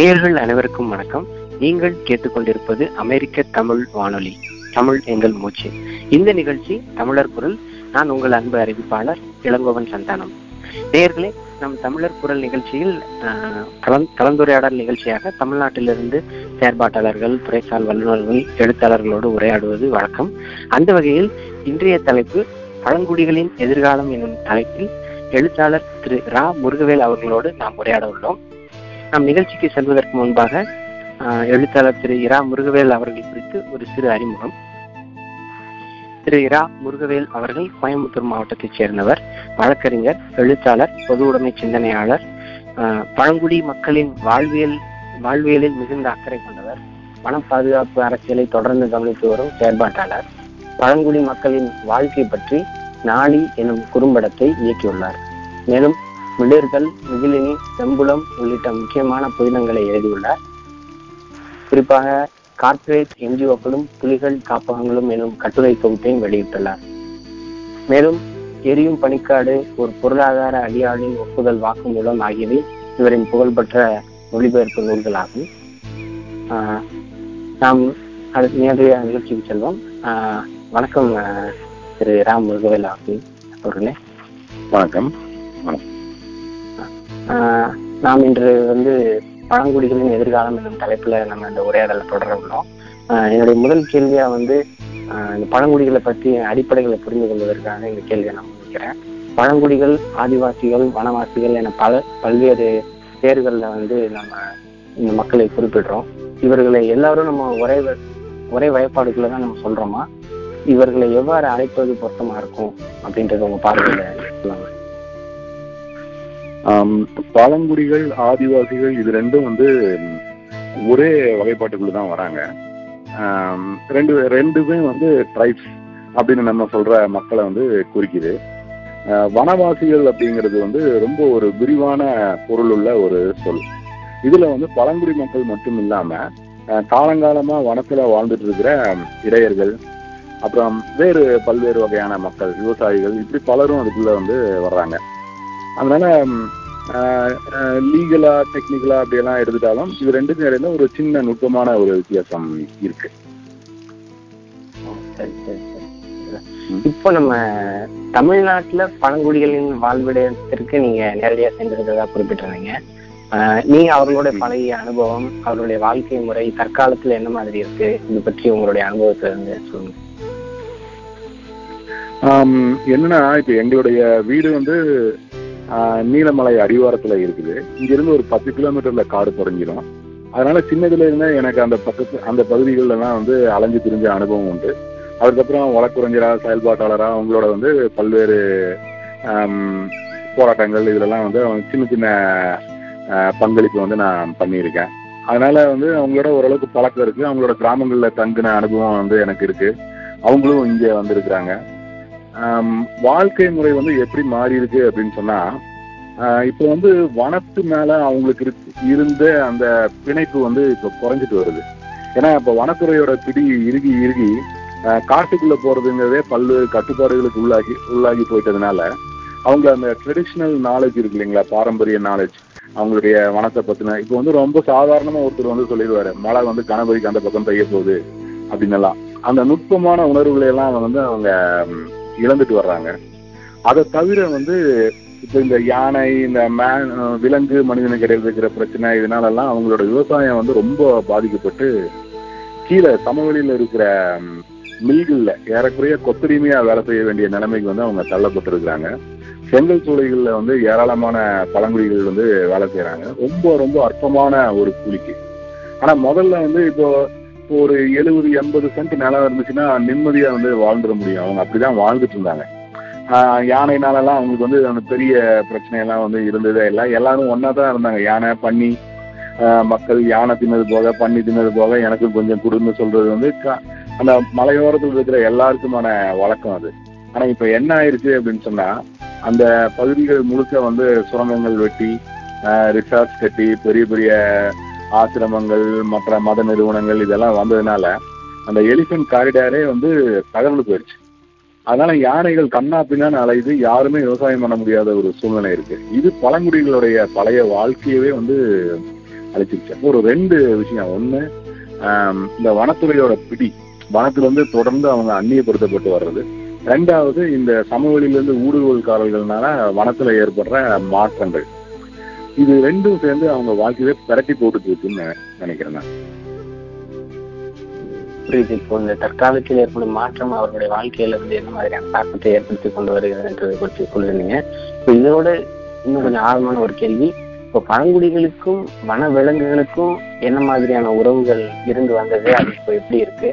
நேயர்கள் அனைவருக்கும் வணக்கம். நீங்கள் கேட்டுக்கொண்டிருப்பது அமெரிக்க தமிழ் வானொலி. தமிழ் எங்கள் மூச்சு. இந்த நிகழ்ச்சி தமிழர் குரல். நான் உங்கள் அன்பு அறிவிப்பாளர் இளங்கோவன் சந்தானம். நேயர்களே நம் தமிழர் குரல் நிகழ்ச்சியில் கலந்துரையாடல் நிகழ்ச்சியாக தமிழ்நாட்டிலிருந்து செயற்பாட்டாளர்கள் துறைசால் வல்லுநர்கள் எழுத்தாளர்களோடு உரையாடுவது வழக்கம். அந்த வகையில் இன்றைய தலைப்பு பழங்குடிகளின் எதிர்காலம் எனும் தலைப்பில் எழுத்தாளர் திரு. ரா. முருகவேல் அவர்களோடு நாம் உரையாட உள்ளோம். நம் நிகழ்ச்சிக்கு செல்வதற்கு முன்பாக எழுத்தாளர் திரு இரா முருகவேல் அவர்கள் குறித்து ஒரு சிறு அறிமுகம். திரு இரா முருகவேல் அவர்கள் கோயம்புத்தூர் மாவட்டத்தைச் சேர்ந்தவர் வழக்கறிஞர் எழுத்தாளர் பொது உடைமை சிந்தனையாளர் பழங்குடி மக்களின் வாழ்வியல் வாழ்வியலில் மிகுந்த அக்கறை கொண்டவர் வன பாதுகாப்பு அரசியலை தொடர்ந்து கவனித்து வரும் செயற்பாட்டாளர் பழங்குடி மக்களின் வாழ்க்கை பற்றி நாளி எனும் குறும்படத்தை இயக்கியுள்ளார். மேலும் மிளிர்கள் மிகிலினி செம்புளம் உள்ளிட்ட முக்கியமான புதினங்களை எழுதியுள்ளார். குறிப்பாக கார்ப்பரேட் என்ஜிஓக்களும் புலிகள் காப்பகங்களும் எனும் கட்டுரை தொகுப்பையும் வெளியிட்டுள்ளார். மேலும் எரியும் பனிக்காடு ஒரு பொருளாதார அடியாளின் ஒப்புதல் வாக்குமூலம் ஆகியவை இவரின் புகழ்பெற்ற மொழிபெயர்ப்பு நூல்களாகும். ஆஹ் நாம் அடுத்த நேரடிய நிகழ்ச்சிக்கு செல்வோம். ஆஹ் வணக்கம் திரு ராம் முருகவேல் ஆகும் அவர்களே. வணக்கம் வணக்கம். நாம் இன்று வந்து பழங்குடிகளின் எதிர்காலம் என்னும் தலைப்புல நம்ம இந்த உரையாடலை தொடர உள்ளோம். ஆஹ் என்னுடைய முதல் கேள்வியா வந்து ஆஹ் இந்த பழங்குடிகளை பற்றி அடிப்படைகளை புரிந்து கொள்வதற்காக இந்த கேள்வியை நான் முடிக்கிறேன் பழங்குடிகள் ஆதிவாசிகள் வனவாசிகள் என பல பல்வேறு பேர்களில் வந்து நம்ம இந்த மக்களை குறிப்பிடுறோம். இவர்களை எல்லாரும் நம்ம ஒரே ஒரே வயப்பாடுக்குள்ள தான் நம்ம சொல்றோமா? இவர்களை எவ்வாறு அழைப்பது பொருத்தமா இருக்கும்? அப்படின்றது உங்க பார்வையில சொல்லுங்க பழங்குடிகள் ஆதிவாசிகள் இது ரெண்டும் வந்து ஒரே வகைப்பாட்டுக்குள்ள தான் வராங்க. ரெண்டு ரெண்டுமே வந்து ட்ரைப்ஸ் அப்படின்னு நம்ம சொல்ற மக்களை வந்து குறிக்குது. வனவாசிகள் அப்படிங்கிறது வந்து ரொம்ப ஒரு விரிவான பொருள் உள்ள ஒரு சொல். இதுல வந்து பழங்குடி மக்கள் மட்டும் இல்லாம காலங்காலமா வனத்துல வாழ்ந்துட்டு இருக்கிற இடையர்கள் அப்புறம் வேறு பல்வேறு வகையான மக்கள் விவசாயிகள் இப்படி பலரும் அதுக்குள்ள வந்து வர்றாங்க. அதனால லீகலா டெக்னிக்கலா அப்படியெல்லாம் எடுத்துட்டாலும் இது ரெண்டுக்கும் இடையில ஒரு சின்ன நுட்பமான ஒரு வித்தியாசம் இருக்கு. இப்போ நம்ம தமிழ்நாட்டுல பழங்குடிகளின் வாழ்விடத்திற்கு நீங்க நேரடியா சென்றிருக்கிறதா குறிப்பிட்டிருந்தீங்க. நீங்க அவர்களோட பழகிய அனுபவம் அவர்களுடைய வாழ்க்கை முறை தற்காலத்துல என்ன மாதிரி இருக்கு? இது பற்றி உங்களுடைய அனுபவத்துல இருந்து சொல்லுங்க. என்னன்னா இப்ப எங்களுடைய வீடு வந்து நீலமலை அடிவாரத்துல இருக்குது. இங்க இருந்து ஒரு பத்து கிலோமீட்டர்ல காடு தொடங்கிடும் அதனால சின்னதுல இருந்தே எனக்கு அந்த பக்கத்து அந்த பகுதிகள்ல எல்லாம் வந்து அலைஞ்சு திரிஞ்ச அனுபவம் உண்டு. அதுக்கப்புறம் வழக்குரைஞரா செயல்பாட்டாளரா அவங்களோட வந்து பல்வேறு போராட்டங்கள் இதுலலாம் வந்து அவங்க சின்ன சின்ன பங்களிப்பு வந்து நான் பண்ணியிருக்கேன். அதனால வந்து அவங்களோட ஓரளவுக்கு பழக்கம் இருக்கு. அவங்களோட கிராமங்களில் தங்கின அனுபவம் வந்து எனக்கு இருக்கு. அவங்களும் இங்கே வந்திருக்கிறாங்க. வாழ்க்கை முறை வந்து எப்படி மாறி இருக்கு அப்படின்னு சொன்னா இப்போ வந்து வனத்து மேல அவங்களுக்கு இருந்த அந்த பிணைப்பு வந்து இப்போ குறைஞ்சிட்டு வருது. ஏன்னா இப்போ வனத்துறையோட பிடி இறுகி இறுகி காட்டுக்குள்ள போறதுங்கிறதே பல்வேறு கட்டுப்பாடுகளுக்கு உள்ளாகி உள்ளாகி போயிட்டதுனால அவங்க அந்த ட்ரெடிஷ்னல் நாலேஜ் இருக்கு இல்லைங்களா பாரம்பரிய நாலேஜ் அவங்களுடைய வனத்தை பத்தின இப்போ வந்து ரொம்ப சாதாரணமா ஒருத்தர் வந்து சொல்லிடுவாரு மழை வந்து கணபதிக்கு அந்த பக்கம் பெய்ய போகுது அப்படின்னு எல்லாம் அந்த நுட்பமான உணர்வுகளை எல்லாம் வந்து அவங்க இழந்துட்டு வர்றாங்க. அதை தவிர வந்து இப்போ இந்த யானை இந்த மே விலங்கு மனிதனுக்கு இடையில் இருக்கிற பிரச்சனை இதனால எல்லாம் அவங்களோட விவசாயம் வந்து ரொம்ப பாதிக்கப்பட்டு கீழே சமவெளியில இருக்கிற ம், மில்கள்ல ஏறக்குறைய கொத்தடிமையா வேலை செய்ய வேண்டிய நிலைமைக்கு வந்து அவங்க தள்ளப்பட்டிருக்கிறாங்க. செங்கல் சூளைகள்ல வந்து ஏராளமான பழங்குடிகள் வந்து வேலை செய்யறாங்க ரொம்ப ரொம்ப அற்பமான ஒரு கூலிக்கு. ஆனா முதல்ல வந்து இப்போ இப்போ ஒரு எழுபது எண்பது சென்ட் நிலம் இருந்துச்சுன்னா நிம்மதியா வந்து வாழ்ந்துட முடியும். அவங்க அப்படிதான் வாழ்ந்துட்டு இருந்தாங்க. யானைனாலலாம் அவங்களுக்கு வந்து அந்த பெரிய பிரச்சனையெல்லாம் வந்து இருந்ததே இல்லை. எல்லாரும் ஒன்னா தான் இருந்தாங்க. யானை பண்ணி மக்கள் யானை தின்னது போக பண்ணி தின்னது போக எனக்கு கொஞ்சம் கொடுன்னு சொல்றது வந்து க- அந்த மலையோரத்தில் இருக்கிற எல்லாருக்குமான வழக்கம் அது. ஆனா இப்ப என்ன ஆயிருச்சு அப்படின்னு சொன்னா அந்த பகுதிகள் முழுக்க வந்து சுரங்கங்கள் வெட்டி ரிசார்ட்ஸ் கட்டி பெரிய பெரிய ஆசிரமங்கள் மற்ற மத நிறுவனங்கள் இதெல்லாம் வந்ததுனால அந்த எலிஃபென்ட் காரிடாரே வந்து தகர்ந்து போயிடுச்சு அதனால யானைகள் கண்ணா பின்னான்னு அலையுது யாருமே விவசாயம் பண்ண முடியாத ஒரு சூழ்நிலை இருக்கு. இது பழங்குடிகளுடைய பழைய வாழ்க்கையவே வந்து அழைச்சிருச்சு. அப்போ ஒரு ரெண்டு விஷயம். ஒண்ணு இந்த வனத்துறையோட பிடி வனத்துல இருந்து தொடர்ந்து அவங்க அந்நியப்படுத்தப்பட்டு வர்றது. ரெண்டாவது இந்த சமவெளியிலிருந்து ஊடுருவல்காரர்கள்னால வனத்துல ஏற்படுற மாற்றங்கள். இது ரெண்டும் சேர்ந்து அவங்க வாழ்க்கையை பரட்டி போட்டுட்டு இருக்குன்னு நினைக்கிறேன் நான். புரியுது. இப்போ இந்த தற்காலத்தில் ஏற்படும் மாற்றம் அவர்களுடைய வாழ்க்கையில வந்து என்ன மாதிரியான தாக்கத்தை ஏற்படுத்தி கொண்டு வருகிறதுன்றதை குறித்து சொல்லிருந்தீங்க இப்போ இதோட இன்னும் கொஞ்சம் ஆழமான ஒரு கேள்வி. இப்போ பழங்குடிகளுக்கும் வன விலங்குகளுக்கும் என்ன மாதிரியான உறவுகள் இருந்து வந்தது? அது இப்போ எப்படி இருக்கு?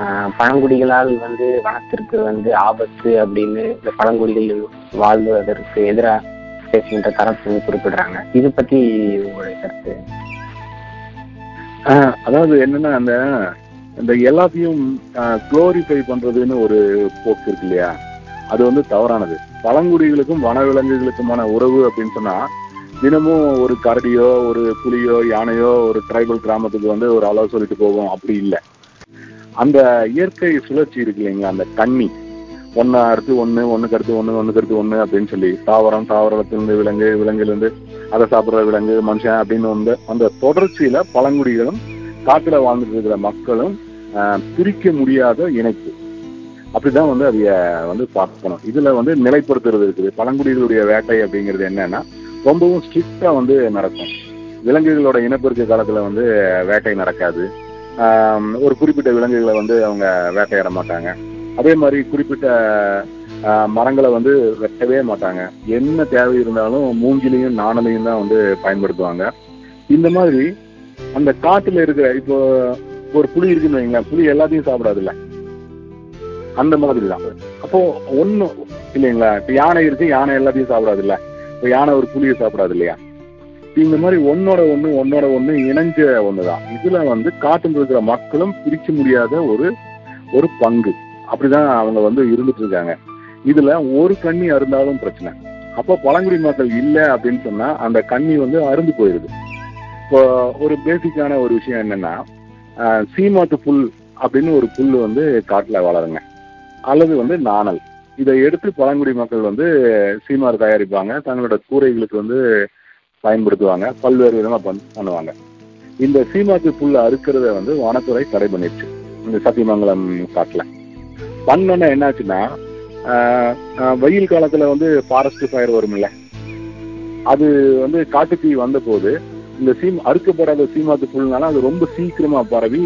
ஆஹ் பழங்குடிகளால் வந்து வனத்திற்கு வந்து ஆபத்து அப்படின்னு இந்த பழங்குடிகள் வாழ்வதற்கு எதிராக பேசுகின்ற தரப்பு குறிப்பிடுறாங்க. இது பத்தி உங்களுடைய கருத்து? ஆஹ் அதாவது என்னன்னா அந்த இந்த எல்லாத்தையும் குளோரிஃபை பண்றதுன்னு ஒரு போக்கு இருக்கு இல்லையா? அது வந்து தவறானது. பழங்குடிகளுக்கும் வனவிலங்குகளுக்குமான உறவு அப்படின்னு சொன்னா தினமும் ஒரு கரடியோ ஒரு புலியோ யானையோ ஒரு ட்ரைபல் கிராமத்துக்கு வந்து ஒரு அளவு சொல்லிட்டு போகும் அப்படி இல்லை. அந்த இயற்கை சுழற்சி இருக்கு இல்லைங்களா? அந்த தண்ணி. ஒன்னு அடுத்து ஒண்ணு ஒண்ணுக்கு அடுத்து ஒண்ணு ஒண்ணுக்கு அடுத்து ஒண்ணு அப்படின்னு சொல்லி தாவரம் தாவரத்திலிருந்து விலங்கு விலங்குலேருந்து அதை சாப்பிடுற விலங்கு மனுஷன் அப்படின்னு வந்து அந்த தொடர்ச்சியில பழங்குடிகளும் காட்டுல வாழ்ந்துட்டு இருக்கிற மக்களும் ஆஹ், பிரிக்க முடியாத இணைப்பு. அப்படிதான் வந்து அதைய வந்து பார்க்கணும். இதுல வந்து நிலைப்படுத்துறது இருக்குது. பழங்குடிகளுடைய வேட்டை அப்படிங்கிறது என்னன்னா ரொம்பவும் ஸ்ட்ரிக்டா வந்து நடக்கும். விலங்குகளோட இனப்பெருக்க காலத்துல வந்து வேட்டை நடக்காது. ஆஹ், ஒரு குறிப்பிட்ட விலங்குகளை வந்து அவங்க வேட்டையாட மாட்டாங்க. அதே மாதிரி குறிப்பிட்ட ஆஹ், மரங்களை வந்து வெட்டவே மாட்டாங்க. என்ன தேவை இருந்தாலும் மூங்கிலையும் நாணலையும் தான் வந்து பயன்படுத்துவாங்க. இந்த மாதிரி அந்த காட்டுல இருக்கிற இப்போ ஒரு புலி இருக்குன்னு வைங்களேன் புலி எல்லாத்தையும் சாப்பிடாதுல்ல. அந்த மாதிரி தான் அப்போ ஒண்ணு இல்லைங்களா? இப்ப யானை இருக்கு யானை எல்லாத்தையும் சாப்பிடாதுல்ல. இப்போ யானை ஒரு புளியை சாப்பிடாது இல்லையா? இந்த மாதிரி ஒன்னோட ஒண்ணு ஒன்னோட ஒண்ணு இணைஞ்ச ஒண்ணுதான். இதுல வந்து காட்டுல இருக்கிற மக்களும் பிரிக்க முடியாத ஒரு ஒரு பங்கு. அப்படிதான் அவங்க வந்து இருந்துட்டு இருக்காங்க. இதுல ஒரு கண்ணி அருந்தாலும் பிரச்சனை. அப்போ பழங்குடி மக்கள் இல்லை அப்படின்னு சொன்னா அந்த கண்ணி வந்து அருந்து போயிருது. இப்போ ஒரு பேசிக்கான ஒரு விஷயம் என்னன்னா சீமாத்து புல் அப்படின்னு ஒரு புல் வந்து காட்டுல வளருங்க. அல்லது வந்து நாணல். இதை எடுத்து பழங்குடி மக்கள் வந்து சீமார் தயாரிப்பாங்க. தங்களோட கூரைகளுக்கு வந்து பயன்படுத்துவாங்க. பல்வேறு விதமா பண்- பண்ணுவாங்க. இந்த சீமாத்து புல் அறுக்கிறத வந்து வனத்துறை தடை பண்ணிடுச்சு. இந்த சத்தியமங்கலம் காட்டுல. பண்ணோன்னே என்னாச்சுன்னா ஆஹ், வெயில் காலத்துல வந்து ஃபாரஸ்ட் ஃபயர் வரும்ல. அது வந்து காட்டுத்தீ வந்த போது இந்த சீம் அறுக்கப்படாத சீமாத்து புல்னால அது ரொம்ப சீக்கிரமா பரவி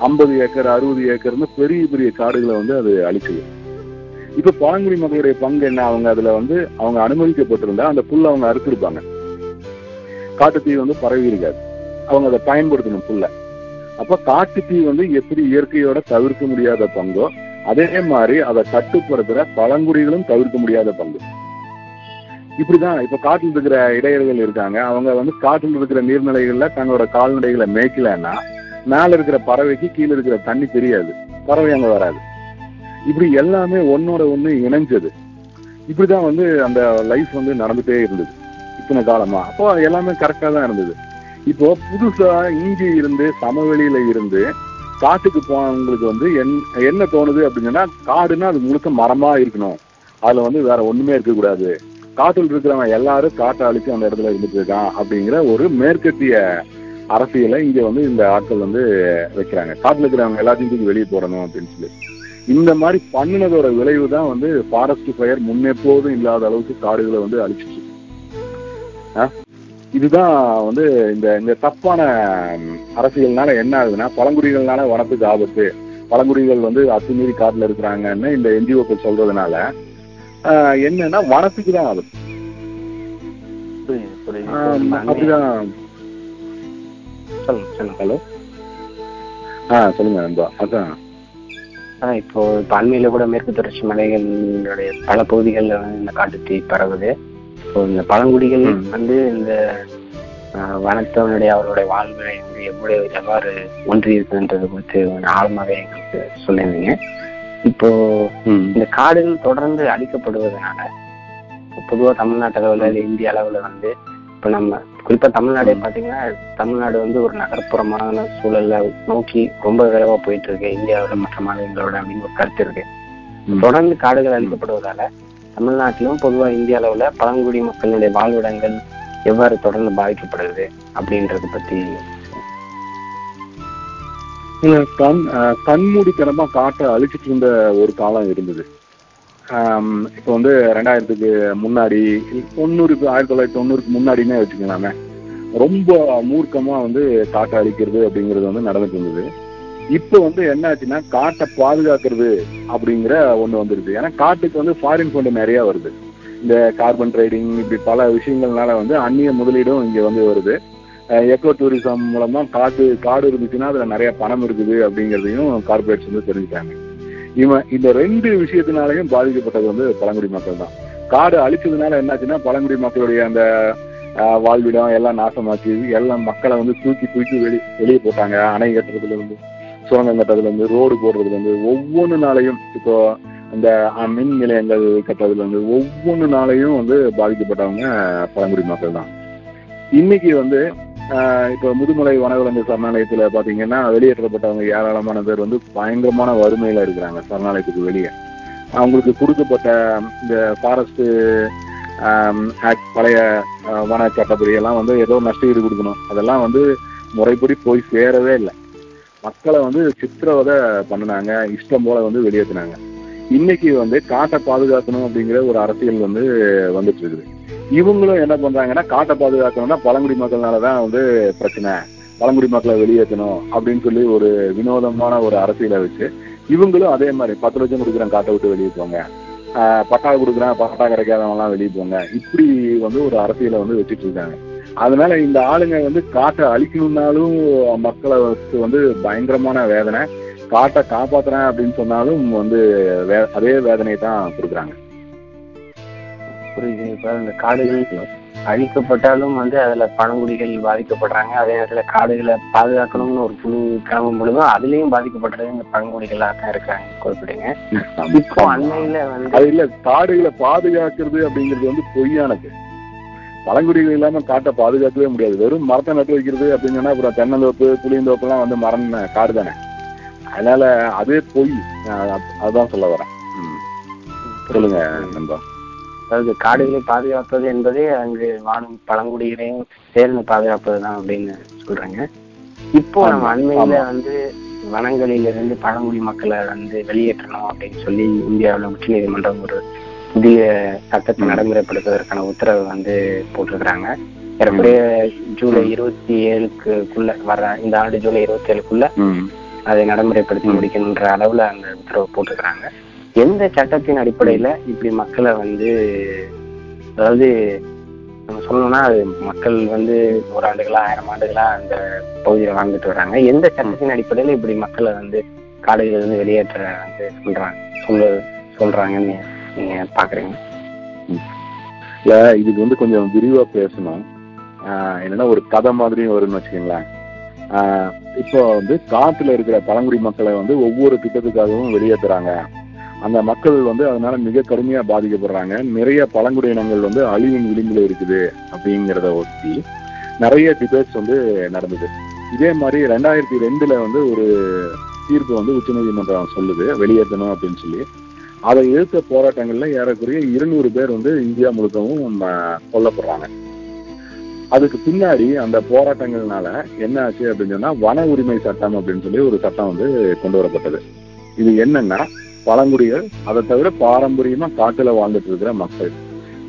ஐம்பது ஏக்கர் அறுபது ஏக்கர்னு பெரிய பெரிய காடுகளை வந்து அது அழிச்சுது இப்ப பழங்குடி மக்களுடைய பங்கு என்ன? அவங்க அதுல வந்து அவங்க அனுமதிக்கப்பட்டிருந்தா அந்த புல்ல அவங்க அறுத்திருப்பாங்க. காட்டுத்தீ வந்து பரவி இருக்காது. அவங்க அதை பயன்படுத்தணும் புல்ல. அப்ப காட்டுத்தீ வந்து எப்படி இயற்கையோட தவிர்க்க முடியாத பங்கோ அதே மாதிரி அதை கட்டுப்படுத்துற பழங்குடிகளும் தவிர்க்க முடியாத பங்கு. இப்படிதான் இப்ப காட்டில் இருக்கிற இடையர்கள் இருக்காங்க. அவங்க வந்து காட்டில் இருக்கிற நீர்நிலைகள்ல தங்களோட கால்நடைகளை மேய்க்கலன்னா மேல இருக்கிற பறவைக்கு கீழே இருக்கிற தண்ணி தெரியாது. பறவை அங்க வராது. இப்படி எல்லாமே ஒன்னோட ஒண்ணு இணைஞ்சது. இப்படிதான் வந்து அந்த லைஃப் வந்து நடந்துட்டே இருந்தது. இத்தனை காலமா. அப்போ எல்லாமே கரெக்டா தான் இருந்தது. இப்போ புதுசா இங்கே இருந்து சமவெளியில இருந்து காட்டுக்கு போனவங்களுக்கு வந்து என் என்ன தோணுது அப்படின்னா காடுன்னா அது முழுக்க மரமா இருக்கணும். அதுல வந்து வேற ஒண்ணுமே இருக்கக்கூடாது. காட்டில் இருக்கிறவன் எல்லாரும் காட்டை அழிச்சு அந்த இடத்துல இருந்துட்டு இருக்கான் அப்படிங்கிற ஒரு மேற்கத்திய அரசியலை இங்க வந்து இந்த ஆட்கள் வந்து வைக்கிறாங்க. காட்டில் இருக்கிறவங்க எல்லாத்தையும் தூக்கி வெளியே போடணும் அப்படின்னு சொல்லி. இந்த மாதிரி பண்ணினதோட விளைவு தான் வந்து ஃபாரஸ்ட் ஃபயர் முன்னெப்போதும் இல்லாத அளவுக்கு காடுகளை வந்து அழிச்சிச்சு ஆ? இதுதான் வந்து இந்த இந்த தப்பான அரசியல்னால என்ன ஆகுதுன்னா பழங்குடிகள்னால வனத்துக்கு ஆபத்து. பழங்குடிகள் வந்து அத்துமீறி காட்டுல இருக்கிறாங்கன்னு இந்த என்ஜிஓக்கள் சொல்றதுனால என்னன்னா வனத்துக்கு தான் ஆபத்து. அப்படிதான். ஹலோ? ஆ சொல்லுங்க நண்பா. அதான். இப்போ இப்போ அண்மையில கூட மேற்கு தொடர்ச்சி மலைகளுடைய பல பகுதிகளில் இந்த காட்டுத்தீ பரவுது. இப்போ இந்த பழங்குடிகள். வந்து இந்த ஆஹ், வனத்தினுடைய அவருடைய வாழ்வினை வந்து எவ்வளவு எவ்வாறு ஒன்றி இருக்குன்றது குறித்து கொஞ்சம் ஆழமாவே எங்களுக்கு சொல்லியிருந்தீங்க. இப்போ இந்த காடுகள் தொடர்ந்து அழிக்கப்படுவதனால பொதுவா தமிழ்நாட்டு அளவுல இல்ல இந்திய அளவுல வந்து இப்ப நம்ம குறிப்பா தமிழ்நாடே பாத்தீங்கன்னா தமிழ்நாடு வந்து ஒரு நகர்ப்புறமான சூழல்ல நோக்கி ரொம்ப விரைவா போயிட்டு இருக்கு இந்தியாவுல மற்ற மாநிலங்களோட அப்படின்னு ஒரு கருத்து இருக்கு. தொடர்ந்து காடுகள் அழிக்கப்படுவதால தமிழ்நாட்டிலும் பொதுவா இந்திய அளவுல பழங்குடி மக்களுடைய வாழ்விடங்கள் எவ்வாறு தொடர்ந்து பாதிக்கப்படுது அப்படின்றத பத்தி இல்ல, கண் கண்மூடித்தனமா காட்டை அழிச்சிட்டு இருந்த ஒரு காலம் இருந்தது. இப்போ வந்து ரெண்டாயிரத்துக்கு முன்னாடி தொண்ணூறுக்கு ஆயிரத்தி தொள்ளாயிரத்தி தொண்ணூறுக்கு முன்னாடினே வச்சுக்கலாமே ரொம்ப மூர்க்கமா வந்து காட்டை அழிக்கிறது அப்படிங்கிறது வந்து நடந்துட்டு இருந்தது. இப்போ வந்து என்ன ஆச்சுன்னா காட்டை பாதுகாக்கிறது அப்படிங்கிற ஒண்ணு வந்துருது. ஏன்னா காட்டுக்கு வந்து ஃபாரின் ஃபண்ட் நிறைய வருது. இந்த கார்பன் ட்ரேடிங் இப்படி பல விஷயங்கள்னால வந்து அந்நிய முதலீடும் இங்க வந்து வருது. எக்கோ டூரிசம் மூலமா காட்டு காடு இருந்துச்சுன்னா அதுல நிறைய பணம் இருக்குது அப்படிங்கிறதையும் கார்பரேட்ஸ் வந்து தெரிஞ்சுட்டாங்க. இவன் இந்த ரெண்டு விஷயத்தினாலையும் பாதிக்கப்பட்டது வந்து பழங்குடி மக்கள் தான். காடு அழிச்சதுனால என்னாச்சுன்னா பழங்குடி மக்களுடைய அந்த வாழ்விடம் எல்லாம் நாசமாச்சு. எல்லாம் மக்களை வந்து தூக்கி தூக்கி வெளி வெளியே போட்டாங்க. அணை கட்டுறதுல இருந்து. சுரங்கம் கட்டதுலேருந்து ரோடு போடுறதுலேருந்து ஒவ்வொன்று நாளையும் இப்போ இந்த மின் நிலையங்கள் கட்டுறதுலேருந்து ஒவ்வொன்று நாளையும் வந்து பாதிக்கப்பட்டவங்க பழங்குடி மக்கள் தான். இன்னைக்கு வந்து இப்போ முதுமலை வனவிலங்கு சரணாலயத்தில் பார்த்தீங்கன்னா வெளியேற்றப்பட்டவங்க ஏராளமான பேர் வந்து பயங்கரமான வறுமையில் இருக்கிறாங்க சரணாலயத்துக்கு வெளியே. அவங்களுக்கு கொடுக்கப்பட்ட இந்த ஃபாரஸ்ட் ஆக்ட் பழைய வன சட்டப்படி எல்லாம் வந்து ஏதோ நஷ்டஈடு கொடுக்கணும். அதெல்லாம் வந்து முறைப்படி போய் சேரவே இல்லை. மக்களை வந்து சித்திரவதை பண்ணினாங்க இஷ்டம் போல வந்து வெளியேற்றினாங்க இன்னைக்கு வந்து காட்டை பாதுகாக்கணும் அப்படிங்கிற ஒரு அரசியல் வந்து வந்துட்டு இருக்குது. இவங்களும் என்ன பண்றாங்கன்னா காட்டை பாதுகாக்கணும்னா பழங்குடி மக்கள்னாலதான் வந்து பிரச்சனை. பழங்குடி மக்களை வெளியேற்றணும் அப்படின்னு சொல்லி ஒரு வினோதமான ஒரு அரசியலை வச்சு இவங்களும் அதே மாதிரி பத்து லட்சம் கொடுக்குறேன் காட்டை விட்டு வெளியே போங்க. ஆஹ் பட்டா கொடுக்குறேன் பட்டா கிடைக்காதவங்கலாம் வெளியே போங்க. இப்படி வந்து ஒரு அரசியலை வந்து வச்சுட்டு இருக்காங்க. அதனால இந்த ஆளுங்க வந்து காட்டை அழிக்கணும்னாலும் மக்களை வந்து பயங்கரமான வேதனை. காட்டை காப்பாத்துறேன் அப்படின்னு சொன்னாலும் வந்து வே- அதே வேதனையை தான் கொடுக்குறாங்க. புரியுது. இப்ப இந்த காடுகள் அழிக்கப்பட்டாலும் வந்து அதுல பழங்குடிகள் பாதிக்கப்படுறாங்க. அதே நேரத்துல காடுகளை பாதுகாக்கணும்னு ஒரு குழு கிளம்பும் பொழுதும் அதுலயும் பாதிக்கப்படுறது இந்த பழங்குடிகளா தான் இருக்காங்க. குறிப்பிடுங்க. இப்போ அண்மையில வந்து அது இல்ல காடுகளை பாதுகாக்கிறது அப்படிங்கிறது வந்து பொய்யானது. பழங்குடிகள் இல்லாம காட்டை பாதுகாக்கவே முடியாது. வெறும் மரத்தை நட்டு வைக்கிறது அப்படின்னு சொன்னா அப்புறம் தென்னந்தோப்பு புளியந்தோப்புலாம் வந்து மரம் காடு தானே. அதனால அதே பொய். அதுதான் சொல்ல வரேன். சொல்லுங்க நண்பா. அதாவது காடுகளை பாதுகாப்பது என்பதே அங்கு வாழும் பழங்குடிகளையும் சேர்ந்து பாதுகாப்பது தான் அப்படின்னு சொல்றாங்க. இப்போ நம்ம அண்மையில. வந்து வனங்களிலிருந்து பழங்குடி மக்களை வந்து வெளியேற்றணும் அப்படின்னு சொல்லி இந்தியாவுல உச்சநீதிமன்றம் ஒரு புதிய சட்டத்தை. நடைமுறைப்படுத்துவதற்கான உத்தரவு வந்து போட்டிருக்கிறாங்க. ஏறக்குறைய ஜூலை இருபத்தி ஏழுக்குள்ள வர இந்த ஆண்டு ஜூலை இருபத்தி ஏழுக்குள்ள. அதை நடைமுறைப்படுத்தி. முடிக்கணுன்ற அளவுல அந்த உத்தரவு போட்டிருக்கிறாங்க. எந்த சட்டத்தின் அடிப்படையில இப்படி மக்களை வந்து அதாவது நம்ம சொல்லணும்னா அது மக்கள் வந்து ஒரு ஆண்டுகளா ஆயிரம் ஆண்டுகளா அந்த பகுதியில வாழ்ந்துட்டு வராங்க. எந்த சட்டத்தின் அடிப்படையில இப்படி மக்களை வந்து காடுகள் இருந்து வெளியேற்ற வந்து சொல்றாங்க சொல்ல சொல்றாங்கன்னு நீங்க பாக்குறீங்க. இல்ல இதுக்கு வந்து கொஞ்சம் விரிவா பேசணும். ஆஹ் என்னன்னா ஒரு கதை மாதிரியும் வரும்னு வச்சுக்கோங்களேன். ஆஹ் இப்போ வந்து காட்டுல இருக்கிற பழங்குடி மக்களை வந்து ஒவ்வொரு திட்டத்துக்காகவும் வெளியேற்றுறாங்க அந்த மக்கள் வந்து அதனால மிக கடுமையா பாதிக்கப்படுறாங்க. நிறைய பழங்குடி இனங்கள் வந்து அழிவின் விளிம்புல இருக்குது அப்படிங்கிறத ஒட்டி நிறைய டிபேட்ஸ் வந்து நடந்தது. இதே மாதிரி ரெண்டாயிரத்தி ரெண்டுல வந்து ஒரு தீர்ப்பு வந்து உச்சநீதிமன்றம் சொல்லுது வெளியேற்றணும் அப்படின்னு சொல்லி. அதை எதிர்த்த போராட்டங்கள்ல ஏறக்குறைய இருநூறு பேர் வந்து இந்தியா முழுக்கவும் கொல்லப்படுறாங்க. அதுக்கு பின்னாடி அந்த போராட்டங்கள்னால என்ன ஆச்சு அப்படின்னு சொன்னா வன உரிமை சட்டம் அப்படின்னு சொல்லி ஒரு சட்டம் வந்து கொண்டு வரப்பட்டது. இது என்னன்னா பழங்குடிகள் அதை தவிர பாரம்பரியமா காட்டுல வாழ்ந்துட்டு இருக்கிற மக்கள்.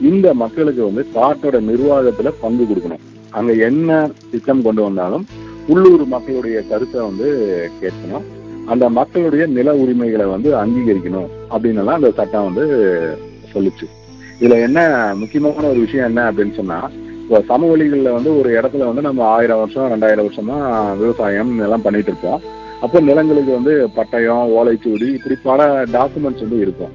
இந்த மக்களுக்கு வந்து காட்டோட நிர்வாகத்துல பங்கு கொடுக்கணும். அங்க என்ன திட்டம் கொண்டு வந்தாலும் உள்ளூர் மக்களுடைய கருத்தை வந்து கேட்கணும். அந்த மக்களுடைய நில உரிமைகளை வந்து அங்கீகரிக்கணும். அப்படின்னு எல்லாம் அந்த சட்டம் வந்து சொல்லுச்சு. இதுல என்ன முக்கியமான ஒரு விஷயம் என்ன அப்படின்னு சொன்னா இப்போ சமவெளிகளில் வந்து ஒரு இடத்துல வந்து நம்ம ஆயிரம் வருஷம் ரெண்டாயிரம் வருஷமா விவசாயம் எல்லாம் பண்ணிட்டு இருப்போம் அப்போ நிலங்களுக்கு வந்து பட்டயம் ஓலைச்சுவடி இப்படி பல டாக்குமெண்ட்ஸ் வந்து இருக்கும்.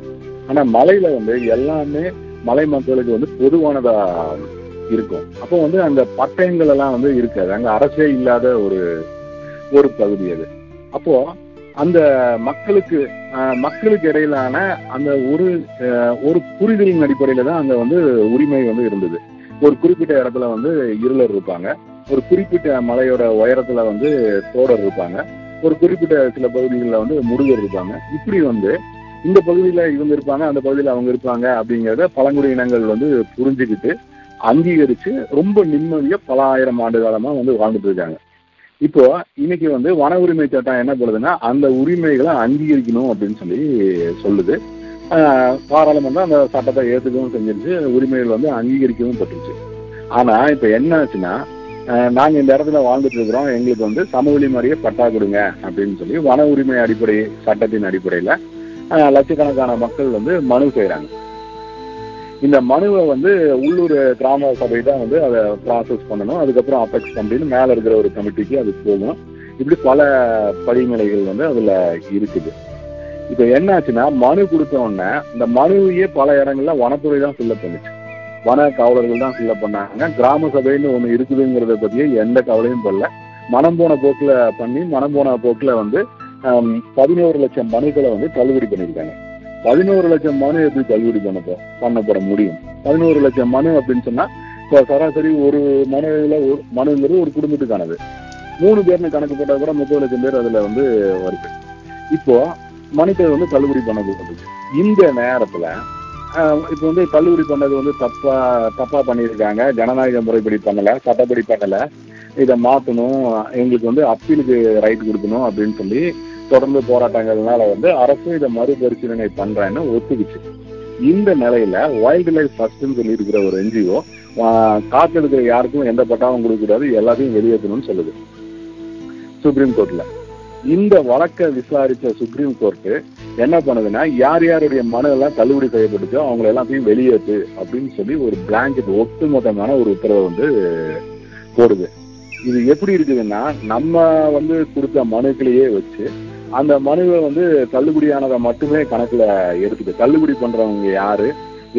ஆனா மலையில வந்து எல்லாமே மலை மக்களுக்கு வந்து பொதுவானதா இருக்கும். அப்போ வந்து அந்த பட்டயங்கள் எல்லாம் வந்து இருக்காது. அங்க அரசே இல்லாத ஒரு ஒரு பகுதி அது. அப்போ அந்த மக்களுக்கு மக்களுக்கு இடையிலான அந்த ஒரு ஒரு புரிதலின் அடிப்படையில தான் அங்க வந்து உரிமை வந்து இருந்தது. ஒரு குறிப்பிட்ட இடத்துல வந்து இருளர் இருப்பாங்க. ஒரு குறிப்பிட்ட மலையோட உயரத்துல வந்து தோடர் இருப்பாங்க. ஒரு குறிப்பிட்ட சில பகுதிகளில் வந்து முருகர் இருப்பாங்க. இப்படி வந்து இந்த பகுதியில இவங்க இருப்பாங்க அந்த பகுதியில் அவங்க இருப்பாங்க அப்படிங்கிறத பழங்குடி இனங்கள் வந்து புரிஞ்சுக்கிட்டு அங்கீகரிச்சு ரொம்ப நிம்மதியா பல ஆயிரம் ஆண்டு காலமா வந்து வாழ்ந்துட்டு இருக்காங்க. இப்போ இன்னைக்கு வந்து வன உரிமை சட்டம் என்ன பண்ணுதுன்னா அந்த உரிமைகளை அங்கீகரிக்கணும் அப்படின்னு சொல்லி சொல்லுது. பாராளுமன்றம் அந்த சட்டத்தை ஏற்றுக்கவும் செஞ்சிருச்சு உரிமைகள் வந்து அங்கீகரிக்கவும் பட்டுருச்சு. ஆனா இப்ப என்ன ஆச்சுன்னா நாங்க இந்த இடத்துல வாழ்ந்துட்டு இருக்கிறோம் எங்களுக்கு வந்து சமவெளி மாதிரியே பட்டா கொடுங்க அப்படின்னு சொல்லி வன உரிமை அடிப்படை சட்டத்தின் அடிப்படையில லட்சக்கணக்கான மக்கள் வந்து மனு செய்யறாங்க இந்த மனுவை வந்து உள்ளூர் கிராம சபை தான் வந்து அதை ப்ராசஸ் பண்ணணும். அதுக்கப்புறம் அபெக்ஸ் கம்பெனி மேல இருக்கிற ஒரு கமிட்டிக்கு அது போகும் இப்படி பல படிநிலைகள் வந்து அதுல இருக்குது. இப்ப என்னாச்சுன்னா மனு கொடுத்த உடனே இந்த மனுவையே பல இடங்கள்ல வனத்துறை தான் ஃபில்லப் பண்ணுச்சு. வன காவலர்கள் தான் ஃபில்லப் பண்ணாங்க. கிராம சபைன்னு ஒன்று இருக்குதுங்கிறத பத்தியே எந்த கவலையும் பண்ணல மனம் போன போக்குல பண்ணி மனம் போன போக்குல வந்து பதினோரு லட்சம் மனுக்களை வந்து தள்ளுபடி பண்ணியிருக்காங்க. பதினோரு லட்சம் மனு எப்படி தள்ளுபடி பண்ண பண்ணப்பட முடியும்? பதினோரு லட்சம் மனு அப்படின்னு சொன்னா இப்போ சராசரி ஒரு மனுல ஒரு மனுங்கிறது ஒரு குடும்பத்துக்கானது. மூணு பேர்னு கணக்கு போட்டா கூட முப்பது லட்சம் பேர் அதுல வந்து வருது. இப்போ மனுக்கள் வந்து தள்ளுபடி பண்ணப்பட்டது இந்த நேரத்துல இப்போ வந்து தள்ளுபடி பண்ணது வந்து தப்பா தப்பா பண்ணியிருக்காங்க. ஜனநாயக முறைப்படி பண்ணல சட்டப்படி பண்ணல. இதை மாத்தணும். எங்களுக்கு வந்து அப்பீலுக்கு ரைட் கொடுக்கணும் அப்படின்னு சொல்லி தொடர்ந்து போராட்டங்கள்னால வந்து அரசு இதை மறுபரிசீலனை பண்றேன்னு ஒத்துக்குச்சு. இந்த நிலையில வைல்டு லைஃப் ஃபர்ஸ்ட்னு சொல்லி இருக்கிற ஒரு என்ஜிஓ காத்தெடுக்கிற யாருக்கும் எந்த பட்டாவும் கொடுக்க கூடாது எல்லாத்தையும் வெளியேற்றணும்னு சொல்லுது. சுப்ரீம் கோர்ட்ல இந்த வழக்கை விசாரிச்ச சுப்ரீம் கோர்ட்டு என்ன பண்ணுதுன்னா யார் யாருடைய மனு எல்லாம் தள்ளுபடி செய்யப்பட்டுச்சோ அவங்க எல்லாத்தையும் வெளியேற்று அப்படின்னு சொல்லி ஒரு பிளாங்கெட் ஒட்டுமொத்தமான ஒரு உத்தரவை வந்து போடுது. இது எப்படி இருக்குதுன்னா நம்ம வந்து கொடுத்த மனுக்களையே வச்சு அந்த மனுவை வந்து தள்ளுபடியானதை மட்டுமே கணக்குல எடுத்துட்டு தள்ளுபடி பண்றவங்க யாரு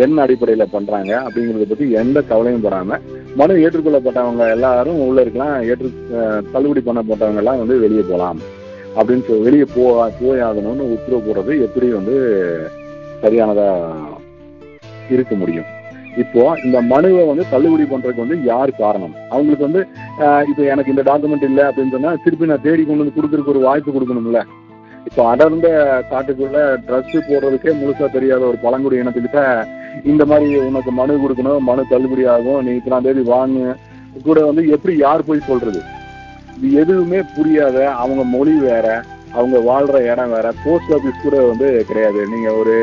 என்ன அடிப்படையில பண்றாங்க அப்படிங்கறத பத்தி எந்த கவலையும் படாம மனு ஏற்றுக்கொள்ளப்பட்டவங்க எல்லாரும் உள்ள இருக்கலாம் ஏற்று தள்ளுபடி பண்ணப்பட்டவங்க எல்லாம் வந்து வெளியே போகலாம் அப்படின்னு சொல்லி வெளியே போ போய் ஆகணும்னு உத்தரவு போடுறது எப்படி வந்து சரியானதா இருக்க முடியும். இப்போ இந்த மனுவை வந்து தள்ளுபடி பண்றதுக்கு வந்து யார் காரணம்? அவங்களுக்கு வந்து இப்போ எனக்கு இந்த டாக்குமெண்ட் இல்லை அப்படின்னு சொன்னா திருப்பி நான் தேடி கொண்டு வந்து கொடுக்கறதுக்கு ஒரு வாய்ப்பு கொடுக்கணும்ல. இப்போ அடர்ந்த காட்டுக்குள்ள ட்ரெஸ் போடுறதுக்கே முழுசா தெரியாத ஒரு பழங்குடி இனத்துக்கிட்ட இந்த மாதிரி உனக்கு மனு கொடுக்கணும் மனு தள்ளுபடி ஆகும் நீ இத்தனாம் தேதி வாங்கு. கூட வந்து எப்படி யார் போய் சொல்றது? இது எதுவுமே புரியாத அவங்க மொழி வேற அவங்க வாழ்ற இடம் வேற போஸ்ட் ஆபீஸ் கூட வந்து கிடையாது. நீங்க ஒரு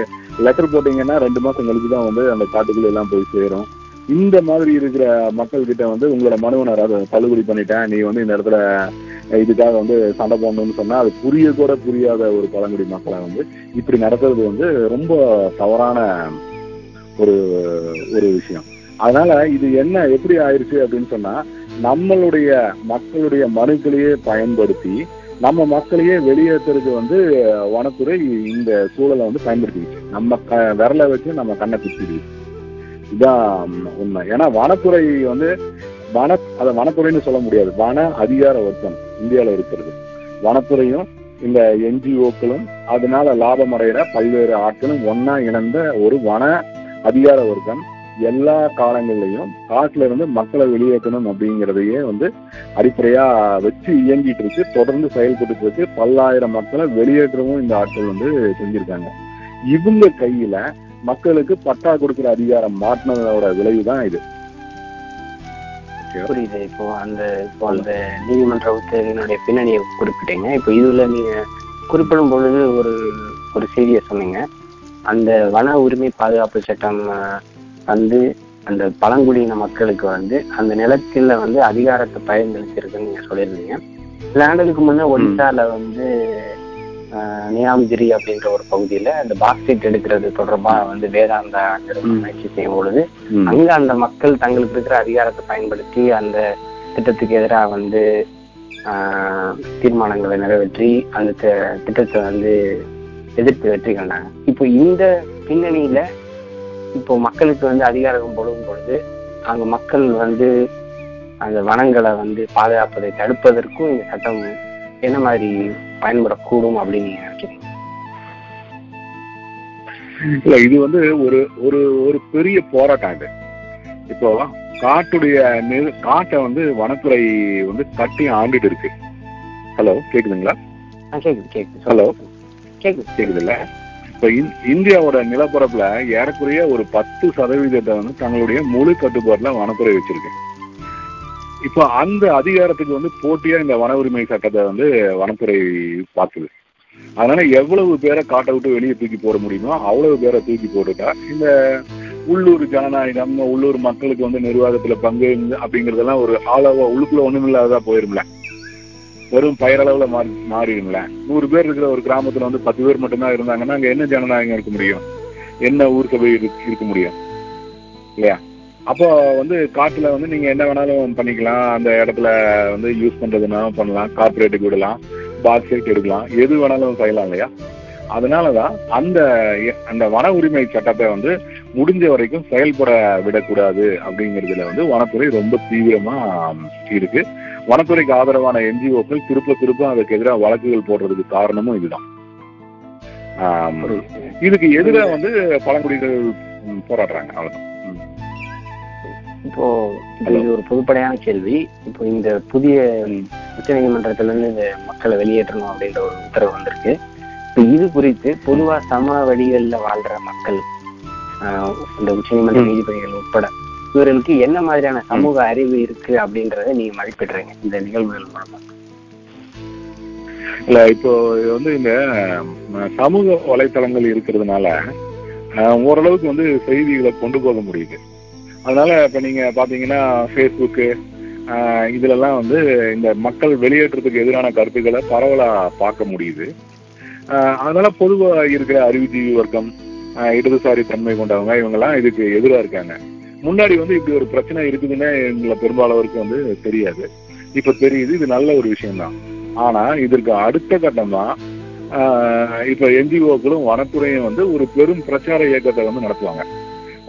லெட்டர் போட்டீங்கன்னா ரெண்டு மாசம் கழிச்சு தான் வந்து அந்த காட்டுக்குள்ள எல்லாம் போய் சேரும். இந்த மாதிரி இருக்கிற மக்கள் கிட்ட வந்து உங்களோட மனுவனர் தள்ளுபடி பண்ணிட்டேன். நீ வந்து இந்த இடத்துல இதுக்காக வந்து சண்டை போடணும்னு சொன்னா அது புரிய கூட புரியாத ஒரு பழங்குடி மக்களை வந்து இப்படி நடத்துறது வந்து ரொம்ப தவறான ஒரு ஒரு விஷயம். அதனால இது என்ன எப்படி ஆயிருச்சு அப்படின்னு சொன்னா நம்மளுடைய மக்களுடைய மனுக்களையே பயன்படுத்தி நம்ம மக்களையே வெளியேற்றுறதுக்கு வந்து வனத்துறை இந்த சூழலை வந்து பயன்படுத்திக்கிச்சு. நம்ம க விரலை வச்சு நம்ம கண்ணை பிடிச்சிடுச்சு இதுதான் உண்மை. ஏன்னா வனத்துறை வந்து வன அதை வனத்துறைன்னு சொல்ல முடியாது. வன அதிகார வர்க்கம். இந்தியாவில் இருக்கிறது. வனத்துறையும் இந்த என்ஜிஓக்களும் அதனால லாபம் அடைகிற பல்வேறு ஆட்களும் ஒன்னா இணைந்த ஒரு வன அதிகார வர்க்கம் எல்லா காலங்கள்லையும் காட்டுல இருந்து மக்களை வெளியேற்றணும் அப்படிங்கிறதையே வந்து அடிப்படையா வச்சு இயங்கிட்டு இருக்கு. தொடர்ந்து செயல்பட்டு இருக்கு. பல்லாயிரம் மக்களை வெளியேற்றவும் இந்த ஆட்கள் வந்து செஞ்சிருக்காங்க. இவங்க கையில மக்களுக்கு பட்டா கொடுக்கிற அதிகாரம் மாட்டினதோட விளைவு தான் இது. புரியுது. இப்போ அந்த இப்போ அந்த நீதிமன்ற உத்தரவினுடைய பின்னணியை குறிப்பிட்டீங்க. இப்போ இதுல நீங்க குறிப்பிடும் பொழுது ஒரு ஒரு செய்தியை சொன்னீங்க. அந்த வன உரிமை பாதுகாப்பு சட்டம் வந்து அந்த பழங்குடியின மக்களுக்கு வந்து அந்த நிலத்துல வந்து அதிகாரத்தை பயன்படுத்தியிருக்குன்னு நீங்க சொல்லியிருந்தீங்க. சில ஆண்டுகளுக்கு முன்னே ஒடிசால வந்து நியாம்கிரி அப்படின்ற ஒரு பகுதியில அந்த பாக்ஸைட் எடுக்கிறது தொடர்பா வந்து வேதாந்தா. முயற்சி செய்யும் பொழுது. அங்க அந்த மக்கள் தங்களுக்கு இருக்கிற அதிகாரத்தை பயன்படுத்தி அந்த திட்டத்துக்கு எதிராக வந்து தீர்மானங்களை நிறைவேற்றி அந்த திட்டத்தை வந்து எதிர்த்து வெற்றி கண்டாங்க இப்போ இந்த பின்னணியில இப்போ மக்களுக்கு வந்து அதிகாரம் கொடுக்கும் பொழுது அங்க மக்கள் வந்து அந்த வனங்களை வந்து பாதுகாப்பதை தடுப்பதற்கும் இந்த சட்டம் என்ன மாதிரி பயன்படக்கூடும் அப்படின்னு நீங்க நினைக்கிறீங்க? இல்ல இது வந்து ஒரு ஒரு ஒரு பெரிய போராட்டம் இது. இப்போ காட்டுடைய காட்டை வந்து வனத்துறை வந்து கட்டி ஆண்டுட்டு இருக்கு. ஹலோ கேக்குதுங்களா? கேக்குது கேக்குது. ஹலோ கேக்குது. கேக்குதுல்ல? இப்ப இந்- இந்தியாவோட நிலப்பரப்புல ஏறக்குறைய ஒரு பத்து சதவீதத்தை வந்து தங்களுடைய முழு கட்டுப்பாட்டுல வனத்துறை வச்சிருக்கு. இப்போ அந்த அதிகாரத்துக்கு வந்து போட்டியா இந்த வன உரிமை சட்டத்தை வந்து வனத்துறை பார்க்குது. அதனால எவ்வளவு பேரை காட்டை விட்டு வெளியே தூக்கி போட முடியுமோ அவ்வளவு பேரை தூக்கி போட்டுட்டா இந்த உள்ளூர் ஜனநாயகம் உள்ளூர் மக்களுக்கு வந்து நிர்வாகத்துல பங்கு அப்படிங்கறதெல்லாம் ஒரு ஆளவா உள்ளுக்குள்ள ஒண்ணுமில்லாததா போயிரும்ல. வெறும் பயிரளவுல மாறி மாறிடும்ல. நூறு பேர் இருக்கிற ஒரு கிராமத்துல வந்து பத்து பேர் மட்டும்தான் இருந்தாங்கன்னா அங்க என்ன ஜனநாயகம் இருக்க முடியும்? என்ன ஊர் சபை இருக்க முடியும்? இல்லையா? அப்போ வந்து காட்டுல வந்து நீங்க என்ன வேணாலும் பண்ணிக்கலாம். அந்த இடத்துல வந்து யூஸ் பண்றதுனாலும் பண்ணலாம். கார்பரேட்டுக்கு விடலாம். பாக்ஸைட் எடுக்கலாம். எது வேணாலும் செய்யலாம் இல்லையா? அதனாலதான் அந்த அந்த வன உரிமை சட்டத்தை வந்து முடிஞ்ச வரைக்கும் செயல்பட விடக்கூடாது அப்படிங்கிறதுல வந்து வனத்துறை ரொம்ப தீவிரமா இருக்கு. வனத்துறைக்கு ஆதரவான என்ஜிஓக்கள் திருப்ப திருப்ப அதுக்கு எதிராக வழக்குகள் போடுறதுக்கு காரணமும் இதுதான். இதுக்கு எதிராக வந்து பழங்குடிகள் போராடுறாங்க. அவ்வளவுதான். ம். இப்போ இது ஒரு பொதுப்படையான கேள்வி. இப்போ இந்த புதிய உச்சநீதிமன்றத்துல இருந்து இந்த மக்களை வெளியேற்றணும் அப்படின்ற ஒரு உத்தரவு வந்திருக்கு. இப்போ இது குறித்து பொதுவா சம வழிகள்ல வாழ்ற மக்கள் இந்த உச்சநீதிமன்ற ம். நீதிபதிகள் உட்பட இவர்களுக்கு என்ன மாதிரியான சமூக அறிவு இருக்கு அப்படின்றத நீங்க மதிப்பிடுறீங்க இந்த நிகழ்வுகள் மூலமா? இல்ல இப்போ இது வந்து இந்த சமூக வலைத்தளங்கள் இருக்கிறதுனால ஓரளவுக்கு வந்து செய்திகளை கொண்டு போக முடியுது. அதனால இப்ப நீங்க பாத்தீங்கன்னா ஃபேஸ்புக்கு இதுலலாம் வந்து இந்த மக்கள் வெளியேற்றத்துக்கு எதிரான கருத்துக்களை பரவலா பார்க்க முடியுது. அதனால பொதுவா இருக்கிற அறிவுஜீவி வர்க்கம் இடதுசாரி தன்மை கொண்டவங்க இவங்கெல்லாம் இதுக்கு எதிரா இருக்காங்க. முன்னாடி வந்து இப்படி ஒரு பிரச்சனை இருக்குதுன்னு எங்களை பெரும்பாலவருக்கு வந்து தெரியாது. இப்ப தெரியுது இது நல்ல ஒரு விஷயம்தான். ஆனா இதற்கு அடுத்த கட்டமா தான் இப்ப என்ஜிஓக்களும் வனத்துறையும் வந்து ஒரு பெரும் பிரச்சார இயக்கத்தை வந்து நடத்துவாங்க.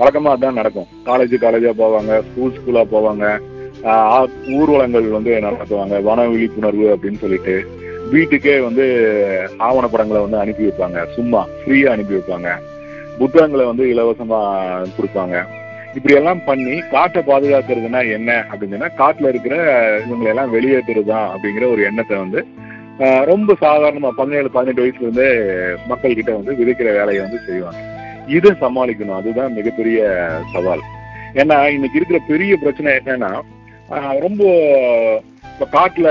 வழக்கமா அதான் நடக்கும். காலேஜ் காலேஜா போவாங்க ஸ்கூல் ஸ்கூலா போவாங்க. ஆஹ் ஊர்வலங்கள் வந்து நடத்துவாங்க. வன விழிப்புணர்வு அப்படின்னு சொல்லிட்டு வீட்டுக்கே வந்து ஆவணப்படங்களை வந்து அனுப்பி வைப்பாங்க. சும்மா ஃப்ரீயா அனுப்பி வைப்பாங்க. புத்தகங்களை வந்து இலவசமா கொடுப்பாங்க. இப்படி எல்லாம் பண்ணி காட்டை பாதுகாக்கிறதுனா என்ன அப்படின்னு காட்டுல இருக்கிற இவங்களை எல்லாம் வெளியேற்றுறதா அப்படிங்கிற ஒரு எண்ணத்தை வந்து ஆஹ் ரொம்ப சாதாரணமா பதினேழு பதினெட்டு வயசுல இருந்தே மக்கள் கிட்ட வந்து விதைக்கிற வேலையை வந்து செய்வாங்க. இதை சமாளிக்கணும். அதுதான் மிகப்பெரிய சவால். ஏன்னா இன்னைக்கு இருக்கிற பெரிய பிரச்சனை என்னன்னா ரொம்ப இப்ப காட்டுல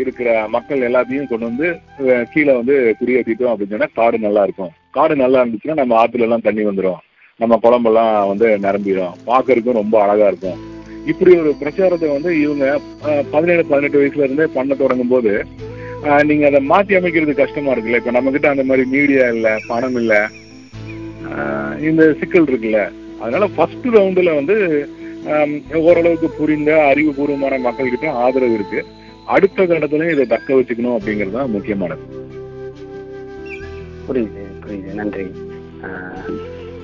இருக்கிற மக்கள் எல்லாத்தையும் கொண்டு வந்து கீழே வந்து குடியேற்றிட்டோம் அப்படின்னு சொன்னா காடு நல்லா இருக்கும். காடு நல்லா இருந்துச்சுன்னா நம்ம ஆத்துல எல்லாம் தண்ணி வந்துடும் நம்ம குழம்பெல்லாம் வந்து நிரம்பிடும் பார்க்கறதுக்கும் ரொம்ப அழகா இருக்கும். இப்படி ஒரு பிரச்சாரத்தை வந்து இவங்க பதினேழு பதினெட்டு வயசுல இருந்தே பண்ண தொடங்கும் போது நீங்க அதை மாத்தி அமைக்கிறது கஷ்டமா இருக்குல்ல? இப்ப நம்ம கிட்ட அந்த மாதிரி மீடியா இல்ல பணம் இல்லை இந்த சிக்கல் இருக்குல்ல? அதனால ஃபர்ஸ்ட் ரவுண்டில் வந்து ஓரளவுக்கு புரிந்த அறிவுபூர்வமான மக்கள் கிட்ட ஆதரவு இருக்கு. அடுத்த கட்டத்திலையும் இதை தக்க வச்சுக்கணும் அப்படிங்கிறது தான் முக்கியமானது. புரியுது புரியுது. நன்றி.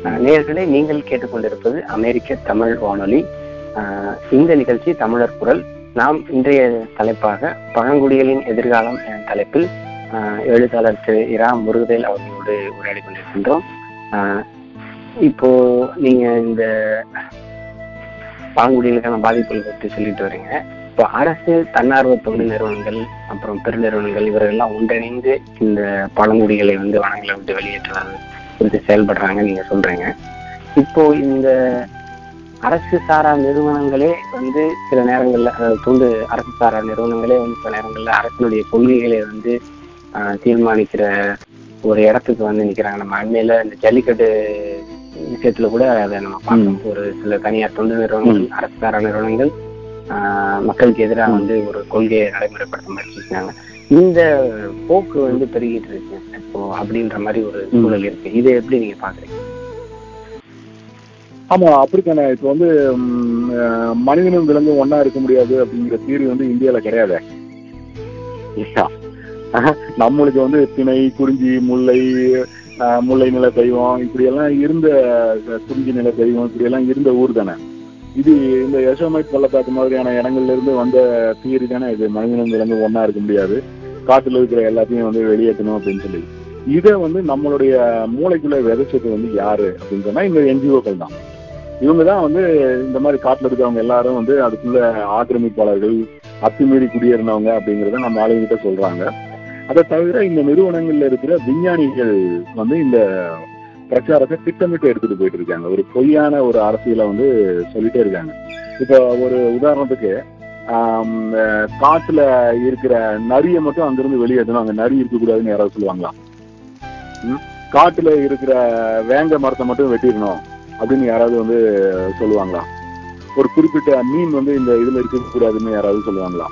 நேர்களை நீங்கள் கேட்டுக்கொண்டிருப்பது அமெரிக்க தமிழ் வானொலி. ஆஹ் இந்த நிகழ்ச்சி தமிழர் குரல். நாம் இன்றைய தலைப்பாக பழங்குடிகளின் எதிர்காலம் என்ற தலைப்பில் ஆஹ் எழுத்தாளர் திரு இரா முருகவேல் அவர்களோடு உரையாடி கொண்டிருக்கின்றோம். இப்போ நீங்க இந்த பழங்குடியினருக்கான பாதிப்புகள் பற்றி சொல்லிட்டு வரீங்க. இப்போ அரசு தன்னார்வ தொண்டு நிறுவனங்கள் அப்புறம் பெருநிறுவனங்கள் இவர்கள்லாம் ஒன்றிணைந்து இந்த பழங்குடிகளை வந்து வனங்களை விட்டு வெளியேற்றுவது குறித்து செயல்படுறாங்க நீங்க சொல்றீங்க. இப்போ இந்த அரசு சாரா நிறுவனங்களே வந்து சில நேரங்கள்ல அதாவது தொண்டு அரசு சாரா நிறுவனங்களே வந்து சில நேரங்கள்ல அரசினுடைய கொள்கைகளை வந்து தீர்மானிக்கிற ஒரு இடத்துக்கு வந்து நிக்கிறாங்க. நம்ம அண்மையில இந்த ஜல்லிக்கட்டு விஷயத்துல கூட அதை நம்ம பார்த்தோம் ஒரு சில தனியார் தொண்டு நிறுவனங்கள் அரசு சாரா நிறுவனங்கள் ஆஹ், மக்களுக்கு எதிராக வந்து ஒரு கொள்கையை நடைமுறைப்படுத்த முயற்சிச்சாங்க இந்த போக்கு வந்து பெருகிட்டு இருக்கு. இப்போ அப்படின்ற மாதிரி ஒரு சூழல் இருக்கு. இதை எப்படி நீங்க பாக்குறீங்க ஆமா அப்படித்தானே. இப்போ வந்து மனிதனும் விலங்கும் ஒண்ணா இருக்க முடியாது அப்படிங்கிற தீர்வு வந்து இந்தியால கிடையாது. நம்மளுக்கு வந்து திணை குறிஞ்சி முல்லை ஆஹ், முல்லை நில தெய்வம் இப்படி எல்லாம் இருந்த குறிஞ்சி நில தெய்வம் இப்படி எல்லாம் இருந்த ஊர் தானே. இது இந்த யசோமை பள்ளத்தாக்கு மாதிரியான இடங்கள்ல இருந்து வந்த தியரி தானே இது. மனிதனும் விலங்கு ஒண்ணா இருக்க முடியாது. காட்டுல இருக்கிற எல்லாத்தையும் வந்து வெளியேற்றணும் அப்படின்னு சொல்லி. இதை வந்து நம்மளுடைய மூளைக்குள்ள விதைச்சது வந்து யாரு? அப்படின்னு சொன்னா இந்த என்ஜிஓக்கள் தான். இவங்க தான் வந்து இந்த மாதிரி காட்டுல இருக்கிறவங்க எல்லாரும் வந்து அதுக்குள்ள ஆக்கிரமிப்பாளர்கள் அத்துமீறி குடியேறினவங்க அப்படிங்கறத நம்ம ஆளுங்கிட்ட சொல்றாங்க. அதை தவிர இந்த நிறுவனங்கள்ல இருக்கிற விஞ்ஞானிகள் வந்து இந்த பிரச்சாரத்தை திட்டமிட்டு எடுத்துட்டு போயிட்டு இருக்காங்க. ஒரு பொய்யான ஒரு அரசியலை வந்து சொல்லிட்டே இருக்காங்க. இப்போ ஒரு உதாரணத்துக்கு காட்டுல இருக்கிற நரியை மட்டும் அங்கிருந்து வெளியேற்றணும் அங்க நரி இருக்கக்கூடாதுன்னு யாராவது சொல்லுவாங்களா? காட்டுல இருக்கிற வேங்க மரத்தை மட்டும் வெட்டிடணும் அப்படின்னு யாராவது வந்து சொல்லுவாங்களா? ஒரு குறிப்பிட்ட மீன் வந்து இந்த இதுல இருக்கக்கூடாதுன்னு யாராவது சொல்லுவாங்களா?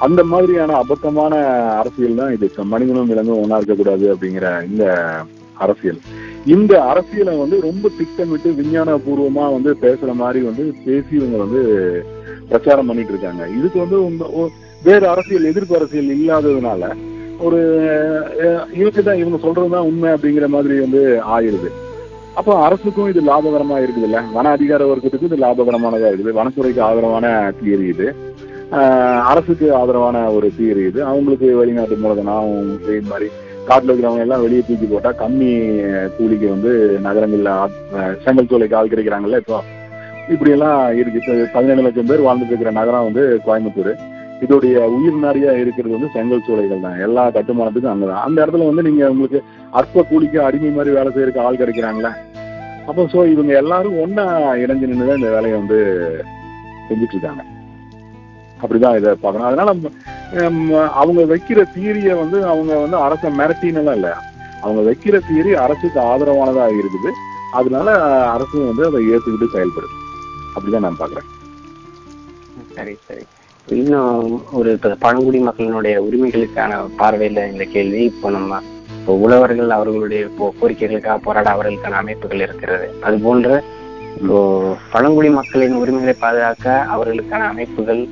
அந்த மாதிரியான அபத்தமான அரசியல் தான் இது. மனிதனும் விலங்கும் ஒன்னா இருக்கக்கூடாது அப்படிங்கிற இந்த அரசியல். இந்த அரசியலை வந்து ரொம்ப திட்டமிட்டு விஞ்ஞான பூர்வமா வந்து பேசுற மாதிரி வந்து பேசி இவங்க வந்து பிரச்சாரம் பண்ணிட்டு இருக்காங்க. இதுக்கு வந்து வேறு வேற அரசியல் எதிர்ப்பு அரசியல் இல்லாததுனால ஒரு அஹ், இவங்க தான் இவங்க சொல்றதுதான் உண்மை அப்படிங்கிற மாதிரி வந்து ஆயிடுது. அப்போ அரசுக்கும் இது லாபகரமா இருக்குது இல்ல வன அதிகார வர்க்கத்துக்கு இது லாபகரமானதா இருக்குது. வனத்துறைக்கு ஆதரவான தியரி இது. அரசுக்கு ஆதரவான ஒரு தியரி இது. அவங்களுக்கு வெளிநாட்டு மூலதனம் இது மாதிரி காட்டில் இருக்கிறவங்க எல்லாம் வெளியே தூக்கி போட்டா கம்மி கூலிக்கு வந்து நகரங்கள்ல செங்கல் சோலைக்கு ஆள் கிடைக்கிறாங்கல்ல இப்போ இப்படி எல்லாம் இருக்கு. இப்போ பதினேழு லட்சம் பேர் வாழ்ந்துட்டு இருக்கிற நகரம் வந்து கோயம்புத்தூர். இதோடைய உயிர் நாடியா இருக்கிறது வந்து செங்கல் சோலைகள் தான். எல்லா கட்டுமானத்துக்கும் அங்கதான் அந்த இடத்துல வந்து நீங்க உங்களுக்கு அற்ப கூலிக்கு அடிமை மாதிரி வேலை செய்யறதுக்கு ஆள் கிடைக்கிறாங்களே. அப்போ ஸோ இவங்க எல்லாரும் ஒன்னா இணைஞ்சு நின்று தான் இந்த வேலையை வந்து செஞ்சுட்டு இருக்காங்க. அப்படிதான் இதை பார்க்கணும். அதனால அவங்க வைக்கிற தீரிய வந்து அவங்க வந்து அரசை மிரட்டினெல்லாம் இல்ல. அவங்க வைக்கிற தீரி அரசுக்கு ஆதரவானதா இருக்குது. அதனால அரசும் வந்து அதை ஏத்துக்கிட்டு செயல்படுது. அப்படிதான் நான் பாக்குறேன் சரி சரி. இன்னும் ஒரு பழங்குடி மக்களினுடைய உரிமைகளுக்கான பார்வையில இந்த கேள்வி. இப்போ நம்ம இப்போ உழவர்கள் அவர்களுடைய கோரிக்கைகளுக்காக போராட அவர்களுக்கான அமைப்புகள் இருக்கிறது. அது போன்ற இப்போ பழங்குடி மக்களின் உரிமைகளை பாதுகாக்க அவர்களுக்கான அமைப்புகள்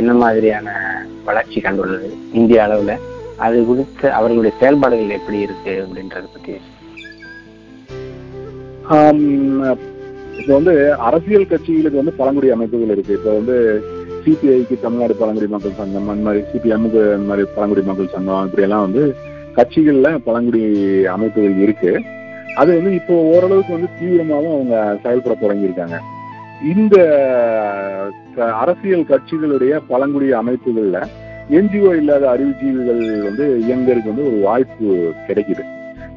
என்ன மாதிரியான வளர்ச்சி கண்டுள்ளது இந்திய அளவுல? அது குறித்த அவர்களுடைய செயல்பாடுகள் எப்படி இருக்கு அப்படின்றத பத்தி? இப்போ வந்து அரசியல் கட்சிகளுக்கு வந்து பழங்குடி அமைப்புகள் இருக்கு. இப்போ வந்து சிபிஐக்கு தமிழ்நாடு பழங்குடி மக்கள் சங்கம் அந்த மாதிரி சிபிஎம்முக்கு அந்த மாதிரி பழங்குடி மக்கள் சங்கம் இப்படி எல்லாம் வந்து கட்சிகள்ல பழங்குடி அமைப்புகள் இருக்கு. அது வந்து இப்போ ஓரளவுக்கு வந்து தீவிரமாகவும் அவங்க செயல்பட தொடங்கியிருக்காங்க. இந்த க- அரசியல் கட்சிகளுடைய பழங்குடி அமைப்புகள்ல என்ஜிஓ இல்லாத அறிவுஜீவிகள் வந்து இயங்கறதுக்கு வந்து ஒரு வாய்ப்பு கிடைக்குது.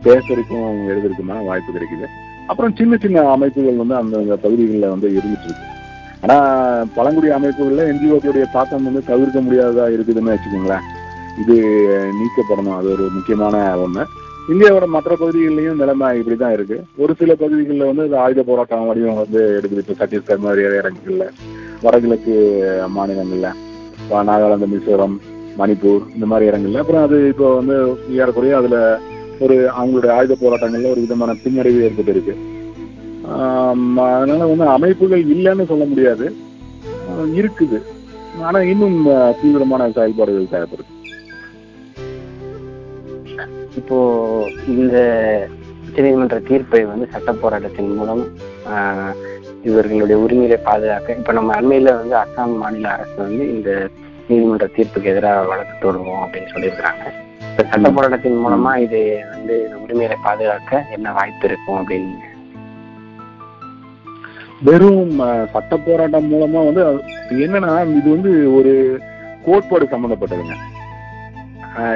பேசுறதுக்கும் எழுதுறதுக்குமான வாய்ப்பு கிடைக்குது. அப்புறம் சின்ன சின்ன அமைப்புகள் வந்து அந்த பகுதிகளில் வந்து இருந்துட்டு இருக்கு. ஆனா பழங்குடி அமைப்புகள்ல என்ஜிஓக்களுடைய தாக்கம் வந்து தவிர்க்க முடியாததா இருக்குதுன்னு வச்சுக்கோங்களேன். இது நீக்கப்படணும். அது ஒரு முக்கியமான ஒண்ணு. இந்தியாவோட மற்ற பகுதிகளிலையும் நிலைமை இப்படிதான் இருக்கு. ஒரு சில பகுதிகளில் வந்து இது ஆயுத போராட்டம் வடிவம் வந்து எடுக்குது. இப்போ சத்தீஸ்கர் மாதிரி இடங்கள்ல வடகிழக்கு மாநிலங்கள்ல நாகாலாந்து மிசோரம் மணிப்பூர் இந்த மாதிரி இடங்கள்ல. அப்புறம் அது இப்போ வந்து ஏறக்குறைய அதுல ஒரு அவங்களுடைய ஆயுத போராட்டங்கள்ல ஒரு விதமான பின்னடைவு ஏற்பட்டு இருக்கு அதனால வந்து அமைப்புகள் இல்லைன்னு சொல்ல முடியாது. இருக்குது. ஆனா இன்னும் தீவிரமான செயல்பாடுகள் தேவைப்படுது. இப்போ இந்த உச்சநீதிமன்ற தீர்ப்பை வந்து சட்ட போராட்டத்தின் மூலம் ஆஹ், இவர்களுடைய உரிமைகளை பாதுகாக்க இப்ப நம்ம அண்மையில வந்து அஸ்ஸாம் மாநில அரசு வந்து இந்த நீதிமன்ற தீர்ப்புக்கு எதிராக வழக்கு தொடருவோம் அப்படின்னு சொல்லியிருக்கிறாங்க. இப்ப சட்ட. போராட்டத்தின் மூலமா இது வந்து உரிமைகளை பாதுகாக்க என்ன வாய்ப்பு இருக்கும் அப்படின்னு? வெறும் சட்ட போராட்டம் மூலமா வந்து என்னன்னா இது வந்து ஒரு கோட்பாடு சம்பந்தப்பட்டதுங்க.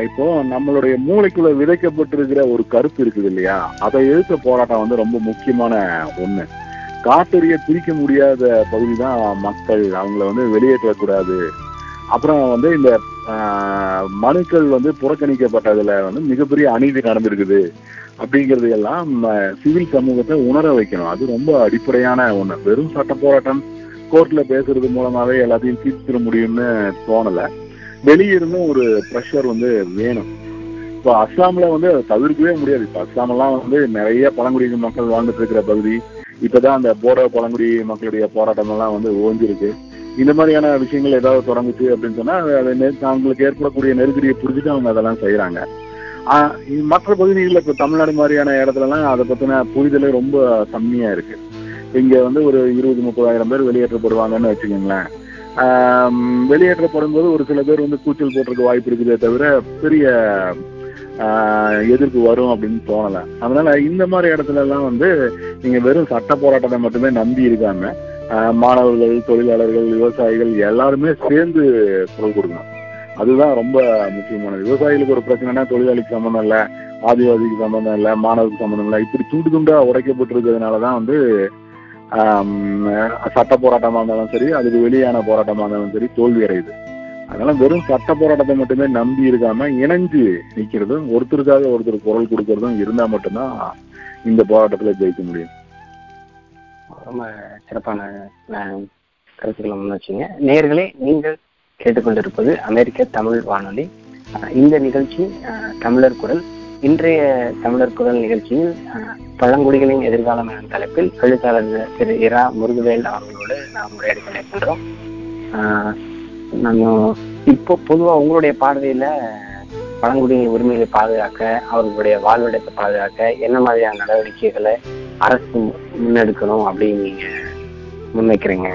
இப்போ நம்மளுடைய மூளைக்குள்ள விதைக்கப்பட்டிருக்கிற ஒரு கருத்து இருக்குது இல்லையா? அதை எதிர்த்த போராட்டம் வந்து ரொம்ப முக்கியமான ஒண்ணு. காட்டறிய பிரிக்க முடியாத பகுதி தான் மக்கள். அவங்கள வந்து வெளியேற்றக்கூடாது. அப்புறம் வந்து இந்த மனுக்கள் வந்து புறக்கணிக்கப்பட்டதுல வந்து மிகப்பெரிய அநீதி நடந்திருக்குது. அப்படிங்கிறது எல்லாம் சிவில் சமூகத்தை உணர வைக்கணும். அது ரொம்ப அடிப்படையான ஒண்ணு. வெறும் சட்ட போராட்டம் கோர்ட்ல பேசுறது மூலமாவே எல்லாத்தையும் தீர்த்திட முடியும்னு தோணலை. வெளியிருந்தும் ஒரு ப்ரெஷர் வந்து வேணும். இப்போ அஸ்ஸாம்ல வந்து அதை தவிர்க்கவே முடியாது. இப்போ அஸ்ஸாம் எல்லாம் வந்து நிறைய பழங்குடி மக்கள் வாழ்ந்துட்டு இருக்கிற பகுதி. இப்பதான் அந்த போடோ பழங்குடி மக்களுடைய போராட்டம் எல்லாம் வந்து ஓஞ்சிருக்கு. இந்த மாதிரியான விஷயங்கள் ஏதாவது தொடங்குச்சு அப்படின்னு சொன்னா அது- அவங்களுக்கு ஏற்படக்கூடிய நெருக்கடியை புரிஞ்சுட்டு அவங்க அதெல்லாம் செய்யறாங்க ஆஹ் மற்ற பகுதிகளில் இப்போ தமிழ்நாடு மாதிரியான இடத்துலலாம் அதை பத்தின புரிதலே ரொம்ப கம்மியா இருக்கு. இங்க வந்து ஒரு இருபது முப்பதாயிரம் பேர் வெளியேற்றப்படுவாங்கன்னு வச்சுக்கோங்களேன். வெளியேற்றப்படும் போது ஒரு சில பேர் வந்து கூச்சல் போட்டிருக்க வாய்ப்பு இருக்குதே தவிர பெரிய ஆஹ், எதிர்ப்பு வரும் அப்படின்னு தோணலை. அதனால இந்த மாதிரி இடத்துல எல்லாம் வந்து நீங்க வெறும் சட்ட போராட்டத்தை மட்டுமே நம்பி இருக்காம ஆஹ், மாணவர்கள் தொழிலாளர்கள் விவசாயிகள் எல்லாருமே சேர்ந்து குரல் கொடுக்கணும். அதுதான் ரொம்ப முக்கியமானது. விவசாயிகளுக்கு ஒரு பிரச்சனைனா தொழிலாளிக்கு சம்மந்தம் இல்ல ஆதிவாசிக்கு சம்பந்தம் இல்லை மாணவருக்கு சம்பந்தம் இல்லை இப்படி துண்டு துண்டா உடைக்கப்பட்டிருக்கிறதுனால தான் வந்து சட்ட போராட்டமா இருந்தாலும் சரி அதுக்கு வெளியான போராட்டமா இருந்தாலும் சரி தோல்வி அடையுது. அதனால வெறும் சட்ட போராட்டத்தை மட்டுமே நம்பி இருக்காம இணைஞ்சு நிக்கிறதும் ஒருத்தருக்காக ஒருத்தர் குரல் கொடுக்கறதும் இருந்தா மட்டும்தான் இந்த போராட்டத்துல ஜெயிக்க முடியும். ரொம்ப சிறப்பான அஹ், கருத்துக்களை முன் நேர்களே நீங்கள் கேட்டுக்கொண்டிருப்பது அமெரிக்க தமிழ் வானொலி. இந்த நிகழ்ச்சி அஹ், தமிழர் குரல் இன்றைய தமிழர் குரல் நிகழ்ச்சியில் பழங்குடிகளின் எதிர்காலம் எனும் தலைப்பில் எழுத்தாளர் திரு இரா முருகவேல் அவர்களோடு நாம் உரையாடி பண்ணியிருக்கின்றோம் அஹ், நம்ம இப்போ பொதுவா உங்களுடைய பார்வையில பழங்குடியின் உரிமைகளை பாதுகாக்க அவர்களுடைய வாழ்விடத்தை பாதுகாக்க என்ன மாதிரியான நடவடிக்கைகளை அரசு முன்னெடுக்கணும் அப்படின்னு நீங்க முன்வைக்கிறீங்க?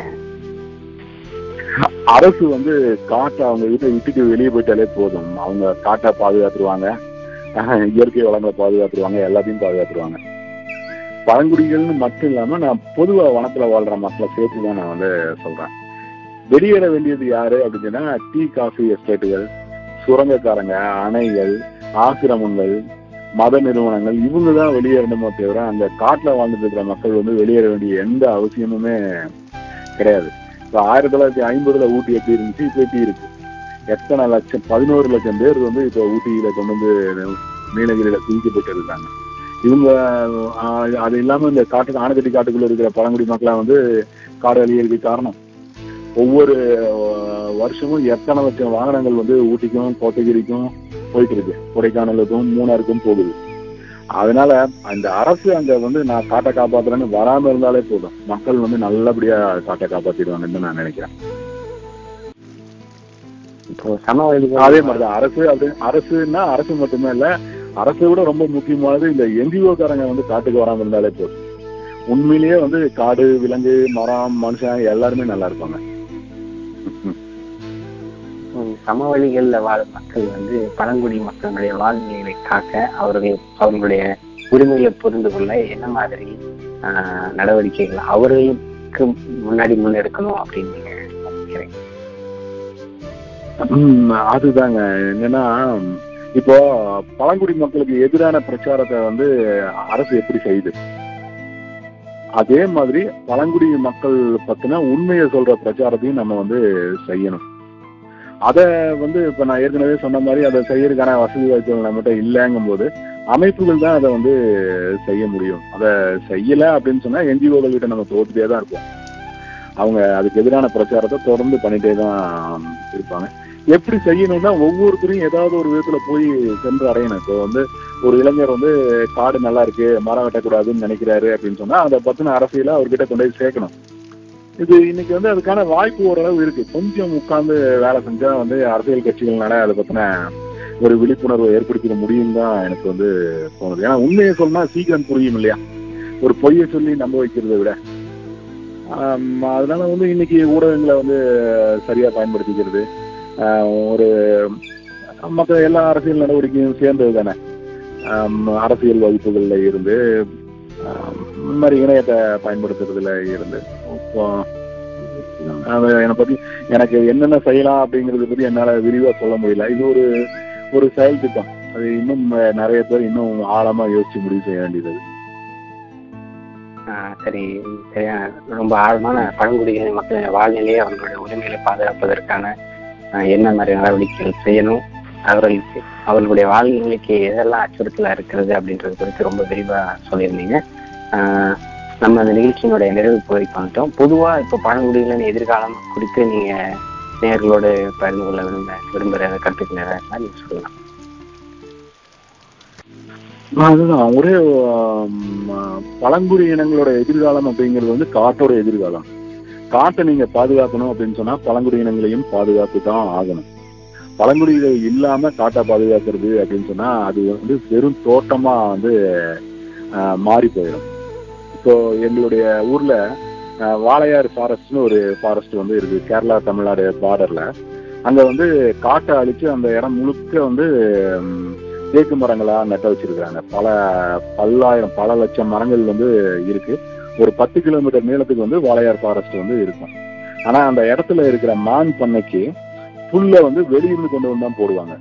அரசு வந்து காட்டை அவங்க வீட்டை விட்டுட்டு வெளியே போயிட்டாலே போதும். அவங்க காட்டை பாதுகாத்துருவாங்க. இயற்கை வளங்களை பாதுகாத்துருவாங்க எல்லாத்தையும் பாதுகாத்துருவாங்க. பழங்குடிகள்னு மட்டும் இல்லாம நான் பொதுவா வனத்துல வாழ்ற மக்களை சேர்த்து தான் நான் வந்து சொல்றேன். வெளியேற வேண்டியது யாரு அப்படின்னா டீ காஃபி எஸ்டேட்டுகள் சுரங்கக்காரங்க அணைகள் ஆசிரமங்கள் மத நிறுவனங்கள் இவங்க தான் வெளியேறணுமோ தவிர அந்த காட்டுல வாழ்ந்துட்டு இருக்கிற மக்கள் வந்து வெளியேற வேண்டிய எந்த அவசியமுமே கிடையாது. இப்போ ஆயிரத்தி தொள்ளாயிரத்தி ஐம்பதுல ஊட்டி எப்படி இருந்துச்சு இப்போ எப்படி இருக்கு? எத்தனை லட்சம்? பதினோரு லட்சம் பேர் வந்து இப்போ ஊட்டியில கொண்டு வந்து நீலகிரியில குவிக்கப்பட்டு இருக்காங்க இவங்க அது இல்லாம இந்த காட்டு ஆனக்கட்டி காட்டுக்குள்ள இருக்கிற பழங்குடி மக்களா வந்து காடு அழியறதுக்கு காரணம். ஒவ்வொரு வருஷமும் எத்தனை லட்சம் வாகனங்கள் வந்து ஊட்டிக்கும் கோத்தகிரிக்கும் போயிட்டு இருக்கு கொடைக்கானலுக்கும் மூணாருக்கும் போகுது. அதனால அந்த அரசு அங்க வந்து நான் காட்டை காப்பாத்துறேன்னு வராம இருந்தாலே போதும். மக்கள் வந்து நல்லபடியா காட்டை காப்பாத்திடுவாங்கன்னு நான் நினைக்கிறேன். இப்போ சமவெளிகள் அதே மாதிரிதான் அரசு அப்படி அரசுன்னா அரசு மட்டுமே இல்ல அரசை விட ரொம்ப முக்கியமானது இந்த என்ஜிஓ காரங்க வந்து காட்டுக்கு வராம இருந்தாலே போதும். உண்மையிலேயே வந்து காடு விலங்கு மரம் மனுஷன் எல்லாருமே நல்லா இருப்பாங்க. சமவெளிகள்ல வாழும் மக்கள் வந்து பழங்குடி மக்களுடைய வாழ்நிலைகளை காக்க அவர்கள் அவர்களுடைய உரிமைகளை புரிந்து கொள்ள என்ன மாதிரி நடவடிக்கைகள் அவர்களுக்கு முன்னாடி முன்னெடுக்கணும் அப்படின்னு அதுதாங்க. என்னன்னா இப்போ பழங்குடி மக்களுக்கு எதிரான பிரச்சாரத்தை வந்து அரசு எப்படி செய்யுது? அதே மாதிரி பழங்குடி மக்கள் பத்தின உண்மையை சொல்ற பிரச்சாரத்தையும் நம்ம வந்து செய்யணும். அதை வந்து இப்ப நான் ஏற்கனவே சொன்ன மாதிரி அதை செய்யறதுக்கான வசதி வாய்ப்புகள் நம்மகிட்ட இல்லைங்கும் போது அமைப்புகள் தான் அதை வந்து செய்ய முடியும். அதை செய்யல அப்படின்னு சொன்னா என்ஜிஓக்கள் கிட்ட நம்ம தோத்துட்டே தான் இருப்போம். அவங்க அதுக்கு எதிரான பிரச்சாரத்தை தொடர்ந்து பண்ணிட்டே தான் இருப்பாங்க. எப்படி செய்யணும்னா ஒவ்வொருத்தரையும் ஏதாவது ஒரு விதத்துல போய் சென்று அடையணும். இப்போ வந்து ஒரு இளைஞர் வந்து காடு நல்லா இருக்கு மரம் வெட்டக்கூடாதுன்னு நினைக்கிறாரு அப்படின்னு சொன்னா அதை பத்தின அரசியல அவர்கிட்ட கொண்டு போய் சேர்க்கணும். இது இன்னைக்கு வந்து அதுக்கான வாய்ப்பு ஓரளவு இருக்கு. கொஞ்சம் உட்கார்ந்து வேலை செஞ்சா வந்து அரசியல் கட்சிகள்னால அதை பத்தின ஒரு விழிப்புணர்வை ஏற்படுத்திட முடியும் தான் எனக்கு வந்து தோணுது. ஏன்னா உண்மையை சொன்னா சீக்கிரம் புரியும் இல்லையா? ஒரு பொய்யை சொல்லி நம்ப வைக்கிறதை விட. அதனால வந்து இன்னைக்கு ஊடகங்களை வந்து சரியா பயன்படுத்திக்கிறது ஒரு மற்ற எல்லா அரசியல் நடவடிக்கையும் சேர்ந்தது தானே அரசியல் வகுப்புகளில் இருந்து இந்த மாதிரி இணையத்தை பயன்படுத்துறதுல இருந்து. என்னை பத்தி எனக்கு என்னென்ன செய்யலாம் அப்படிங்கறத பத்தி என்னால விரிவா சொல்ல முடியல. இது ஒரு ஒரு செயல் திட்டம். அது இன்னும் நிறைய பேர் இன்னும் ஆழமா யோசிச்சு முடிவு செய்ய வேண்டியது. ஆஹ் சரி. சரியா ரொம்ப ஆழமான பழங்குடியின மக்களின் வாழ்நிலையை அவர்களுடைய உரிமைகளை பாதுகாப்பதற்கான என்ன மாதிரி நடவடிக்கைகள் செய்யணும்? அவர்களுக்கு அவர்களுடைய வாழ்நிலைக்கு எதெல்லாம் அச்சுறுத்தலா இருக்கிறது அப்படின்றது குறித்து ரொம்ப விரிவா சொல்லியிருந்தீங்க. ஆஹ் நம்ம அந்த நிகழ்ச்சியினுடைய நிறைவு பகுதிக்கு வந்துட்டோம் பொதுவா இப்போ பழங்குடிகளின் எதிர்காலம் குறித்து நீங்க நேர்களோடு பகிர்ந்து கொள்ள விரும்ப விரும்புகிற கருத்துக்கு ஏதாவது நீங்க சொல்லலாம். அதுதான். ஒரே பழங்குடி இனங்களோட எதிர்காலம் அப்படிங்கிறது வந்து காட்டோட எதிர்காலம். காட்டை நீங்க பாதுகாக்கணும் அப்படின்னு சொன்னா பழங்குடியினங்களையும் பாதுகாத்து தான் ஆகணும். பழங்குடிகள் இல்லாம காட்டை பாதுகாக்கிறது அப்படின்னு சொன்னா அது வந்து வெறும் தோட்டமா வந்து மாறி போயிடும் இப்போ எங்களுடைய ஊர்ல வாழையார் ஃபாரஸ்ட்னு ஒரு ஃபாரஸ்ட் வந்து இருக்கு கேரளா தமிழ்நாடு பார்டர்ல அங்க வந்து காட்டை அழிச்சு அந்த இடம் முழுக்க வந்து தேக்கு மரங்களா நட்ட வச்சிருக்காங்க பல பல்லாயிரம் பல லட்சம் மரங்கள் வந்து இருக்கு. ஒரு பத்து கிலோமீட்டர் நீளத்துக்கு வந்து வாழையார் ஃபாரஸ்ட் வந்து இருக்கும். ஆனா அந்த இடத்துல இருக்கிற மான் பண்ணைக்கு புல்ல வந்து வெளியிருந்து கொண்டு வந்து தான் போடுவாங்க.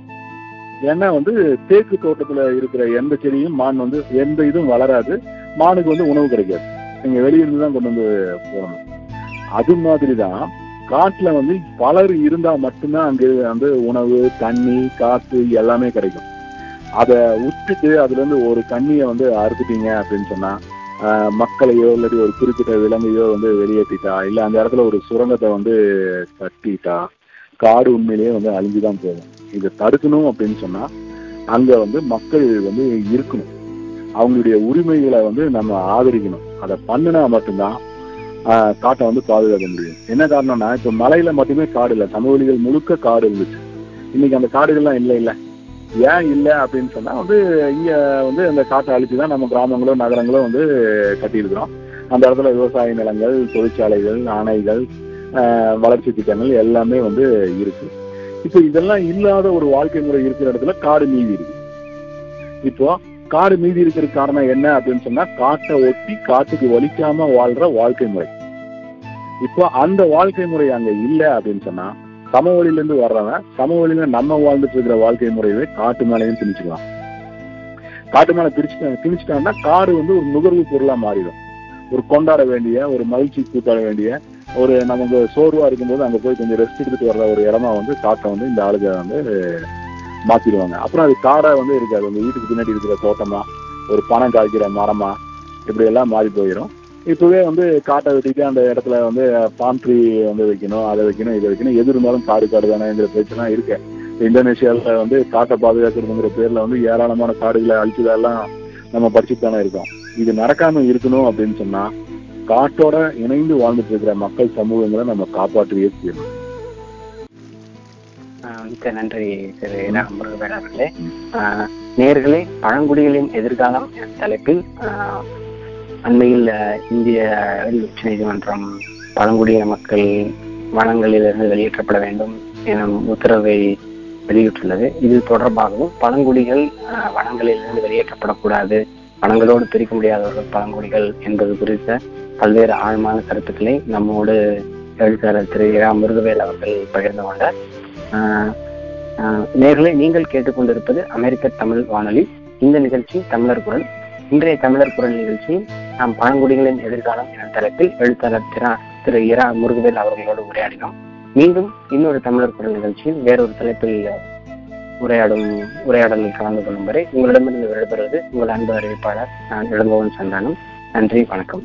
ஏன்னா வந்து தேக்கு தோட்டத்துல இருக்கிற எந்த செடியும் மான் வந்து எந்த இதுவும் வளராது. மானுக்கு வந்து உணவு கிடைக்காது. நீங்க வெளியிருந்து தான் கொண்டு வந்து போடணும். அது மாதிரி தான் காட்டுல வந்து பலர் இருந்தா மட்டும்தான் அங்க வந்து உணவு தண்ணி காத்து எல்லாமே கிடைக்கும். அதை விட்டுட்டு அதுல இருந்து ஒரு கண்ணியை வந்து அறுத்துட்டீங்க அப்படின்னு சொன்னா மக்களையோ இல்லாட்டி ஒரு குறிப்பிட்ட விலங்கையோ வந்து வெளியேற்றிட்டா? இல்ல அந்த இடத்துல ஒரு சுரங்கத்தை வந்து கட்டிட்டா? காடு உண்மையிலேயே வந்து அழிஞ்சுதான் போகும். இதை தடுக்கணும் அப்படின்னு சொன்னா அங்க வந்து மக்கள் வந்து இருக்கணும். அவங்களுடைய உரிமைகளை வந்து நம்ம ஆதரிக்கணும். அதை பண்ணினா மட்டும்தான் காட்டை வந்து பாதுகாக்க முடியும். என்ன காரணம்னா இப்ப மலையில மட்டுமே காடு இல்லை. சமவெளிகள் முழுக்க காடு இருந்துச்சு. இன்னைக்கு அந்த காடுகள்லாம் இல்லை இல்லை. ஏன் இல்லை அப்படின்னு சொன்னா வந்து இங்க வந்து அந்த காட்டை அழிச்சு தான் நம்ம கிராமங்களோ நகரங்களோ வந்து கட்டியிருக்கிறோம். அந்த இடத்துல விவசாய நிலங்கள் தொழிற்சாலைகள் ஆணைகள் ஆஹ் வளர்ச்சி திட்டங்கள் எல்லாமே வந்து இருக்கு. இப்போ இதெல்லாம் இல்லாத ஒரு வாழ்க்கை முறை இருக்கிற இடத்துல காடு மீதி இருக்கு. இப்போ காடு மீதி இருக்கிற காரணம் என்ன அப்படின்னு சொன்னா காட்டை ஒட்டி காட்டுக்கு வலிக்காம வாழ்ற வாழ்க்கை முறை. இப்போ அந்த வாழ்க்கை முறை அங்க இல்லை அப்படின்னு சொன்னா சமவெளியில இருந்து வர்றவன் சமவெளியில நம்ம வாழ்ந்துட்டு இருக்கிற வாழ்க்கை முறையவே காட்டு மேலையும் திணிச்சுக்கலாம் காட்டு மேல திணிச்சுட்டா திணிச்சிட்டாங்கன்னா காடு வந்து ஒரு நுகர்வு பொருளா மாறிடும். ஒரு கொண்டாட வேண்டிய ஒரு மகிழ்ச்சி கூட்டாட வேண்டிய ஒரு நமக்கு சோர்வா இருக்கும்போது அங்க போய் கொஞ்சம் ரெஸ்ட் எடுத்துட்டு வர்ற ஒரு இடமா வந்து காட்டை வந்து இந்த ஆளுக வந்து மாத்திடுவாங்க. அப்புறம் அது காடா வந்து இருக்காது. உங்க வீட்டுக்கு பின்னாடி இருக்கிற தோட்டமா ஒரு பணம் காய்க்கிற மரமா இப்படி எல்லாம் மாறி போயிடும் இப்பவே வந்து காட்டை வெட்டிட்டு அந்த இடத்துல வந்து பாம் ட்ரீ வந்து வைக்கணும் அதை வைக்கணும் இதை வைக்கணும். எது இருந்தாலும் காடு காடு தானேங்கிற பிரச்சனை இருக்கு. இந்தோனேஷியால வந்து காட்டை பாதுகாக்கிறதுங்கிற பேர்ல வந்து ஏராளமான காடுகளை அழிச்சதெல்லாம் நம்ம படிச்சுட்டு தானே இருக்கோம். இது நடக்காம இருக்கணும் அப்படின்னு சொன்னா காட்டோட இணைந்து வாழ்ந்துட்டு இருக்கிற மக்கள் சமூகங்களை நம்ம காப்பாற்றியே தீரணும் ஆஹ் மிக்க நன்றி திரு இரா அவர்களே. ஆஹ் பழங்குடிகளின் எதிர்காலம் தலைப்பில் ஆஹ் அண்மையில் இந்திய உச்ச நீதிமன்றம் பழங்குடியின மக்கள் வனங்களிலிருந்து வெளியேற்றப்பட வேண்டும் எனும் உத்தரவை வெளியிட்டுள்ளது. இது தொடர்பாகவும் பழங்குடிகள் வனங்களிலிருந்து வெளியேற்றப்படக்கூடாது வனங்களோடு பிரிக்க முடியாதவர்கள் பழங்குடிகள் என்பது குறித்த பல்வேறு ஆழமான கருத்துக்களை நம்மோடு எழுத்தாளர் திரு இரா முருகவேல் அவர்கள் பகிர்ந்து கொண்டார். ஆஹ் ஆஹ் நீங்கள் கேட்டுக்கொண்டிருப்பது அமெரிக்க தமிழ் வானொலி. இந்த நிகழ்ச்சி தமிழர் குரல். இன்றைய தமிழர் குரல் நிகழ்ச்சியில் நாம் பழங்குடிகளின் எதிர்காலம் என தலைப்பில் எழுத்தாளர் திரா திரு இரா முருகவேல் அவர்களோடு உரையாடினோம். மீண்டும் இன்னொரு தமிழர் குரல் நிகழ்ச்சியில் வேறொரு தலைப்பில் உரையாடும் உரையாடலில் கலந்து கொள்ளும் வரை உங்களிடமிருந்து விடைபெறுவது உங்கள் அன்பு அறிவிப்பாளர் நான் இளங்கோவன் சந்தானம். நன்றி வணக்கம்.